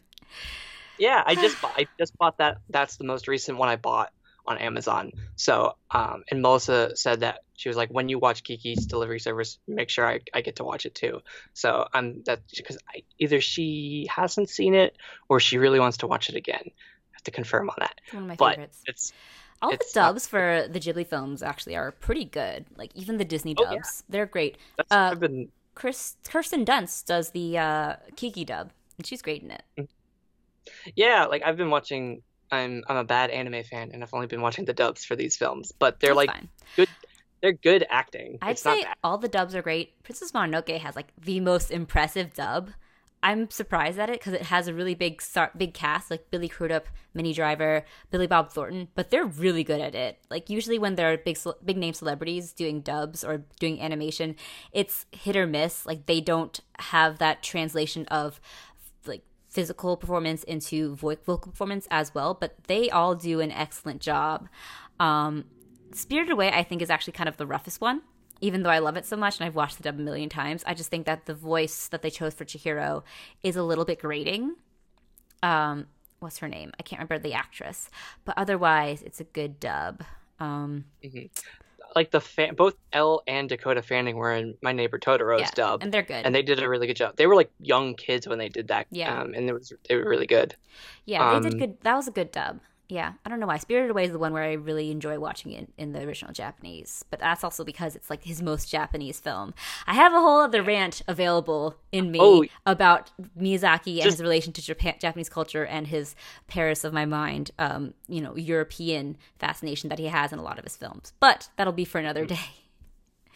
S1: Yeah, I just bought, I just bought that. That's the most recent one I bought on Amazon. So, um, and Melissa said that she was like, when you watch Kiki's delivery service, make sure I, I get to watch it too. So I'm that because either she hasn't seen it or she really wants to watch it again. I have to confirm on that.
S2: It's one of my
S1: But
S2: favorites.
S1: it's
S2: All the
S1: it's
S2: dubs for the Ghibli films actually are pretty good. Like even the Disney
S1: Oh, yeah.
S2: dubs, they're great.
S1: that's
S2: Uh,
S1: been
S2: Chris Kirsten Dunst does the uh, Kiki dub, and she's great in it.
S1: yeah like I've been watching. I'm I'm a bad anime fan and I've only been watching the dubs for these films, but they're
S2: That's
S1: like
S2: fine.
S1: they're good acting.
S2: I'd
S1: it's not
S2: say
S1: bad.
S2: all the dubs are great. Princess Mononoke has like the most impressive dub. I'm surprised at it because it has a really big big cast like Billy Crudup, Minnie Driver, Billy Bob Thornton, but they're really good at it. Like usually when there are big big name celebrities doing dubs or doing animation, it's hit or miss. Like they don't have that translation of like physical performance into vocal performance as well, but they all do an excellent job. Um, Spirited Away, I think, is actually kind of the roughest one. Even though I love it so much and I've watched the dub a million times, I just think that the voice that they chose for Chihiro is a little bit grating. Um, what's her name? I can't remember the actress, but otherwise, it's a good dub. Um,
S1: like the fan, both Elle and Dakota Fanning were in My Neighbor Totoro's
S2: yeah,
S1: dub,
S2: and they're good.
S1: and they did a really good job. They were like young kids when they did that,
S2: Yeah.
S1: um, and it was they were really good.
S2: yeah, they
S1: um,
S2: did good. That was a good dub. Yeah, I don't know why. Spirited Away is the one where I really enjoy watching it in the original Japanese, but that's also because it's like his most Japanese film. I have a whole other rant available in me
S1: Oh.
S2: about Miyazaki and his relation to Japan, Japanese culture and his Paris of my mind, um, you know, European fascination that he has in a lot of his films. But that'll be for another day.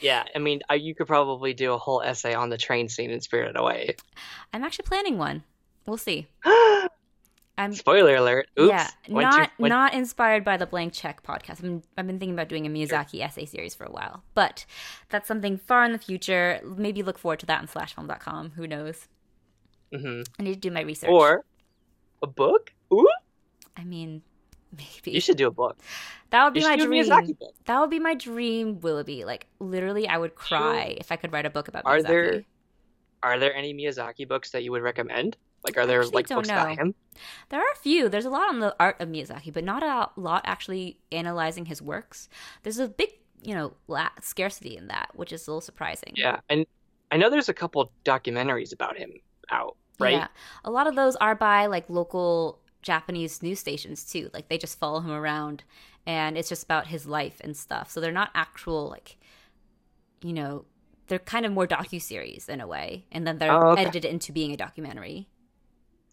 S1: Yeah, I mean, you could probably do a whole essay on the train scene in Spirited Away.
S2: I'm actually planning one. We'll see. I'm
S1: Spoiler alert. Oops.
S2: yeah,
S1: Went
S2: not
S1: went-
S2: not inspired by the Blank Check podcast. I've been, I've been thinking about doing a Miyazaki essay series for a while, but that's something far in the future. Maybe look forward to that on slashfilm.com. Who knows?
S1: Mhm.
S2: I need to do my research.
S1: Or a book. Ooh,
S2: I mean, maybe
S1: you should do a book.
S2: that would be
S1: You
S2: my
S1: should do a
S2: dream. That would be my dream, Willoughby. Like literally, I would cry if I could write a book about
S1: Are
S2: Miyazaki.
S1: there- Are there any Miyazaki books that you would recommend? Like, are there like
S2: don't
S1: about
S2: know.
S1: him?
S2: There are a few. There's a lot on the art of Miyazaki, but not a lot actually analyzing his works. There's a big, you know, la- scarcity in that, which is a little surprising.
S1: Yeah, and I know there's a couple documentaries about him out, right?
S2: Yeah. A lot of those are by like local Japanese news stations too. Like they just follow him around and it's just about his life and stuff. So they're not actual like you know, they're kind of more docu-series in a way and then they're
S1: Oh, okay.
S2: edited into being a documentary.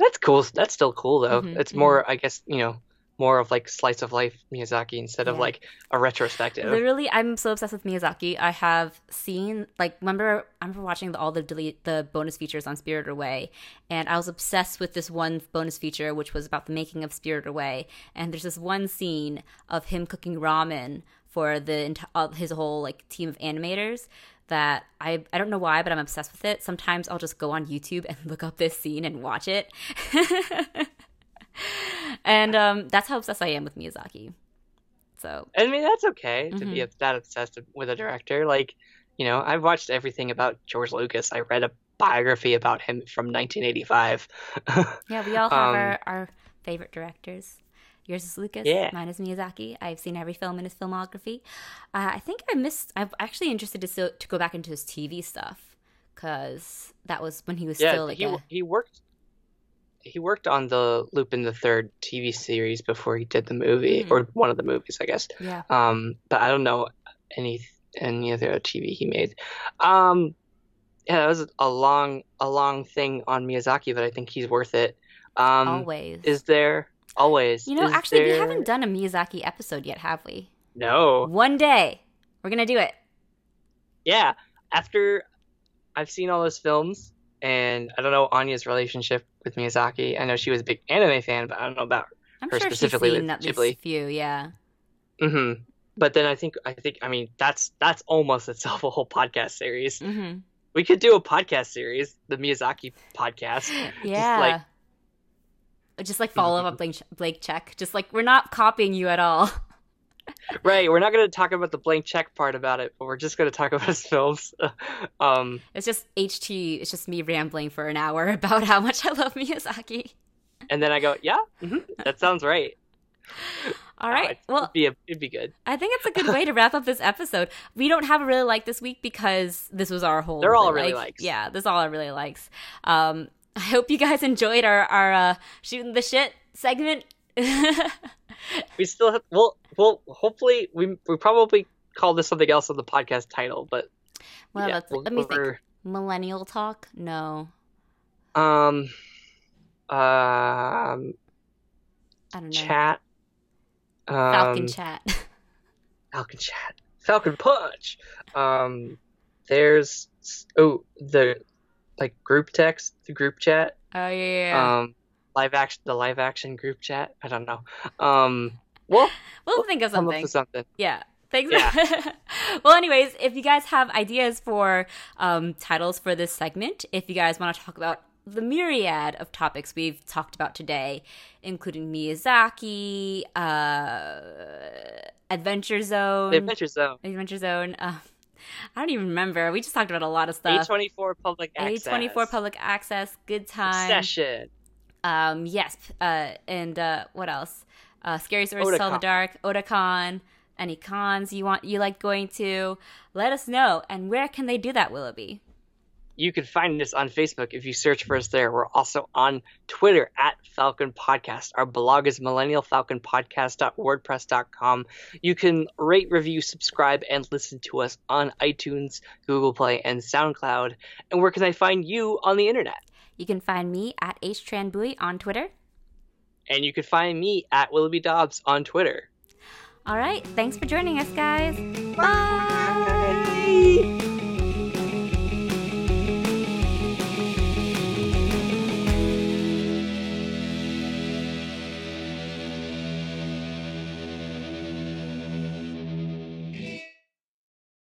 S1: That's cool. That's still cool though.
S2: Mhm,
S1: It's more, I guess, you know, more of like slice of life Miyazaki instead of like a retrospective.
S2: Literally, I'm so obsessed with Miyazaki. I have seen like remember I remember watching the, all the delete the bonus features on Spirited Away, and I was obsessed with this one bonus feature which was about the making of Spirited Away. And there's this one scene of him cooking ramen for the uh, his whole like team of animators that I I don't know why, but I'm obsessed with it. Sometimes I'll just go on YouTube and look up this scene and watch it. and um, that's how obsessed I am with Miyazaki. So
S1: I mean, that's okay to
S2: Mm-hmm.
S1: be that obsessed with a director. Like, you know, I've watched everything about George Lucas. I read a biography about him from 1985.
S2: Yeah, we all have
S1: Um,
S2: our, our favorite directors. Yours is Lucas.
S1: Yeah.
S2: Mine is Miyazaki. I've seen every film in his filmography. Uh, I think I missed. I'm actually interested to so, to go back into his TV stuff because that was when he was
S1: yeah,
S2: still like
S1: he
S2: a,
S1: he worked he worked on the Lupin the Third TV series before he did the movie
S2: Mm.
S1: or one of the movies, I guess.
S2: yeah.
S1: Um, but I don't know any any other TV he made. Um, yeah, that was a long a long thing on Miyazaki, but I think he's worth it. Um,
S2: Always.
S1: is there always?
S2: you know,
S1: is
S2: actually, we haven't done a Miyazaki episode yet, have we?
S1: No.
S2: One day we're gonna do it.
S1: Yeah, after I've seen all those films, and I don't know Anya's relationship with Miyazaki. I know she was a big anime fan, but I don't know about.
S2: I'm
S1: Her
S2: sure she's
S1: specifically
S2: seen
S1: with
S2: at least
S1: Ghibli.
S2: a few. Yeah.
S1: hmm But then I think I think I mean that's that's almost itself a whole podcast series.
S2: hmm
S1: We could do a podcast series, the Miyazaki podcast.
S2: Yeah.
S1: like-
S2: just like follow up blank Blake check. Just like we're not copying you at all.
S1: Right, we're not going to talk about the blank check part about it, but we're just going to talk about his films. um,
S2: It's just HT. It's just me rambling for an hour about how much I love Miyazaki.
S1: and then I go, yeah, hmm that sounds right.
S2: All right.
S1: Uh,
S2: right.
S1: it'd
S2: Well,
S1: be a, it'd be good.
S2: I think it's a good way to wrap up this episode. We don't have a really like this week because this was our whole.
S1: They're all really likes.
S2: Yeah, this is all I really likes. Um, I hope you guys enjoyed our our uh, shooting the shit segment.
S1: We still have, well, well, hopefully we we probably call this something else on the podcast title, but
S2: well,
S1: yeah, we'll-
S2: let me think. Millennial talk? No,
S1: Um, um,
S2: I don't know.
S1: chat. Um,
S2: Falcon chat.
S1: Falcon chat. Falcon punch. Um, there's oh the like group text, the group chat.
S2: oh yeah.
S1: Um, live action, the live action group chat. I don't know. Um, well,
S2: we'll think of something.
S1: something.
S2: Yeah. Thanks.
S1: Yeah.
S2: well, anyways, if you guys have ideas for um, titles for this segment, if you guys want to talk about the myriad of topics we've talked about today, including Miyazaki, uh, Adventure Zone,
S1: The Adventure Zone.
S2: Adventure Zone. Uh, I don't even remember. We just talked about a lot of stuff.
S1: A24 public access.
S2: A24 public access, good time.
S1: Session.
S2: Um, yes, uh, and uh, what else? Uh, Scary Stories to Tell in the Dark, Otakon. Any cons you want you like going to? Let us know. And where can they do that, Willoughby?
S1: You can find us on Facebook if you search for us there. We're also on Twitter at Falcon Podcast. Our blog is millennialfalconpodcast.wordpress.com. You can rate, review, subscribe, and listen to us on iTunes, Google Play, and SoundCloud. And where can I find you on the internet?
S2: You can find me at HTranBui on Twitter.
S1: And you can find me at Willoughby Dobbs on Twitter.
S2: All right. Thanks for joining us, guys. Bye.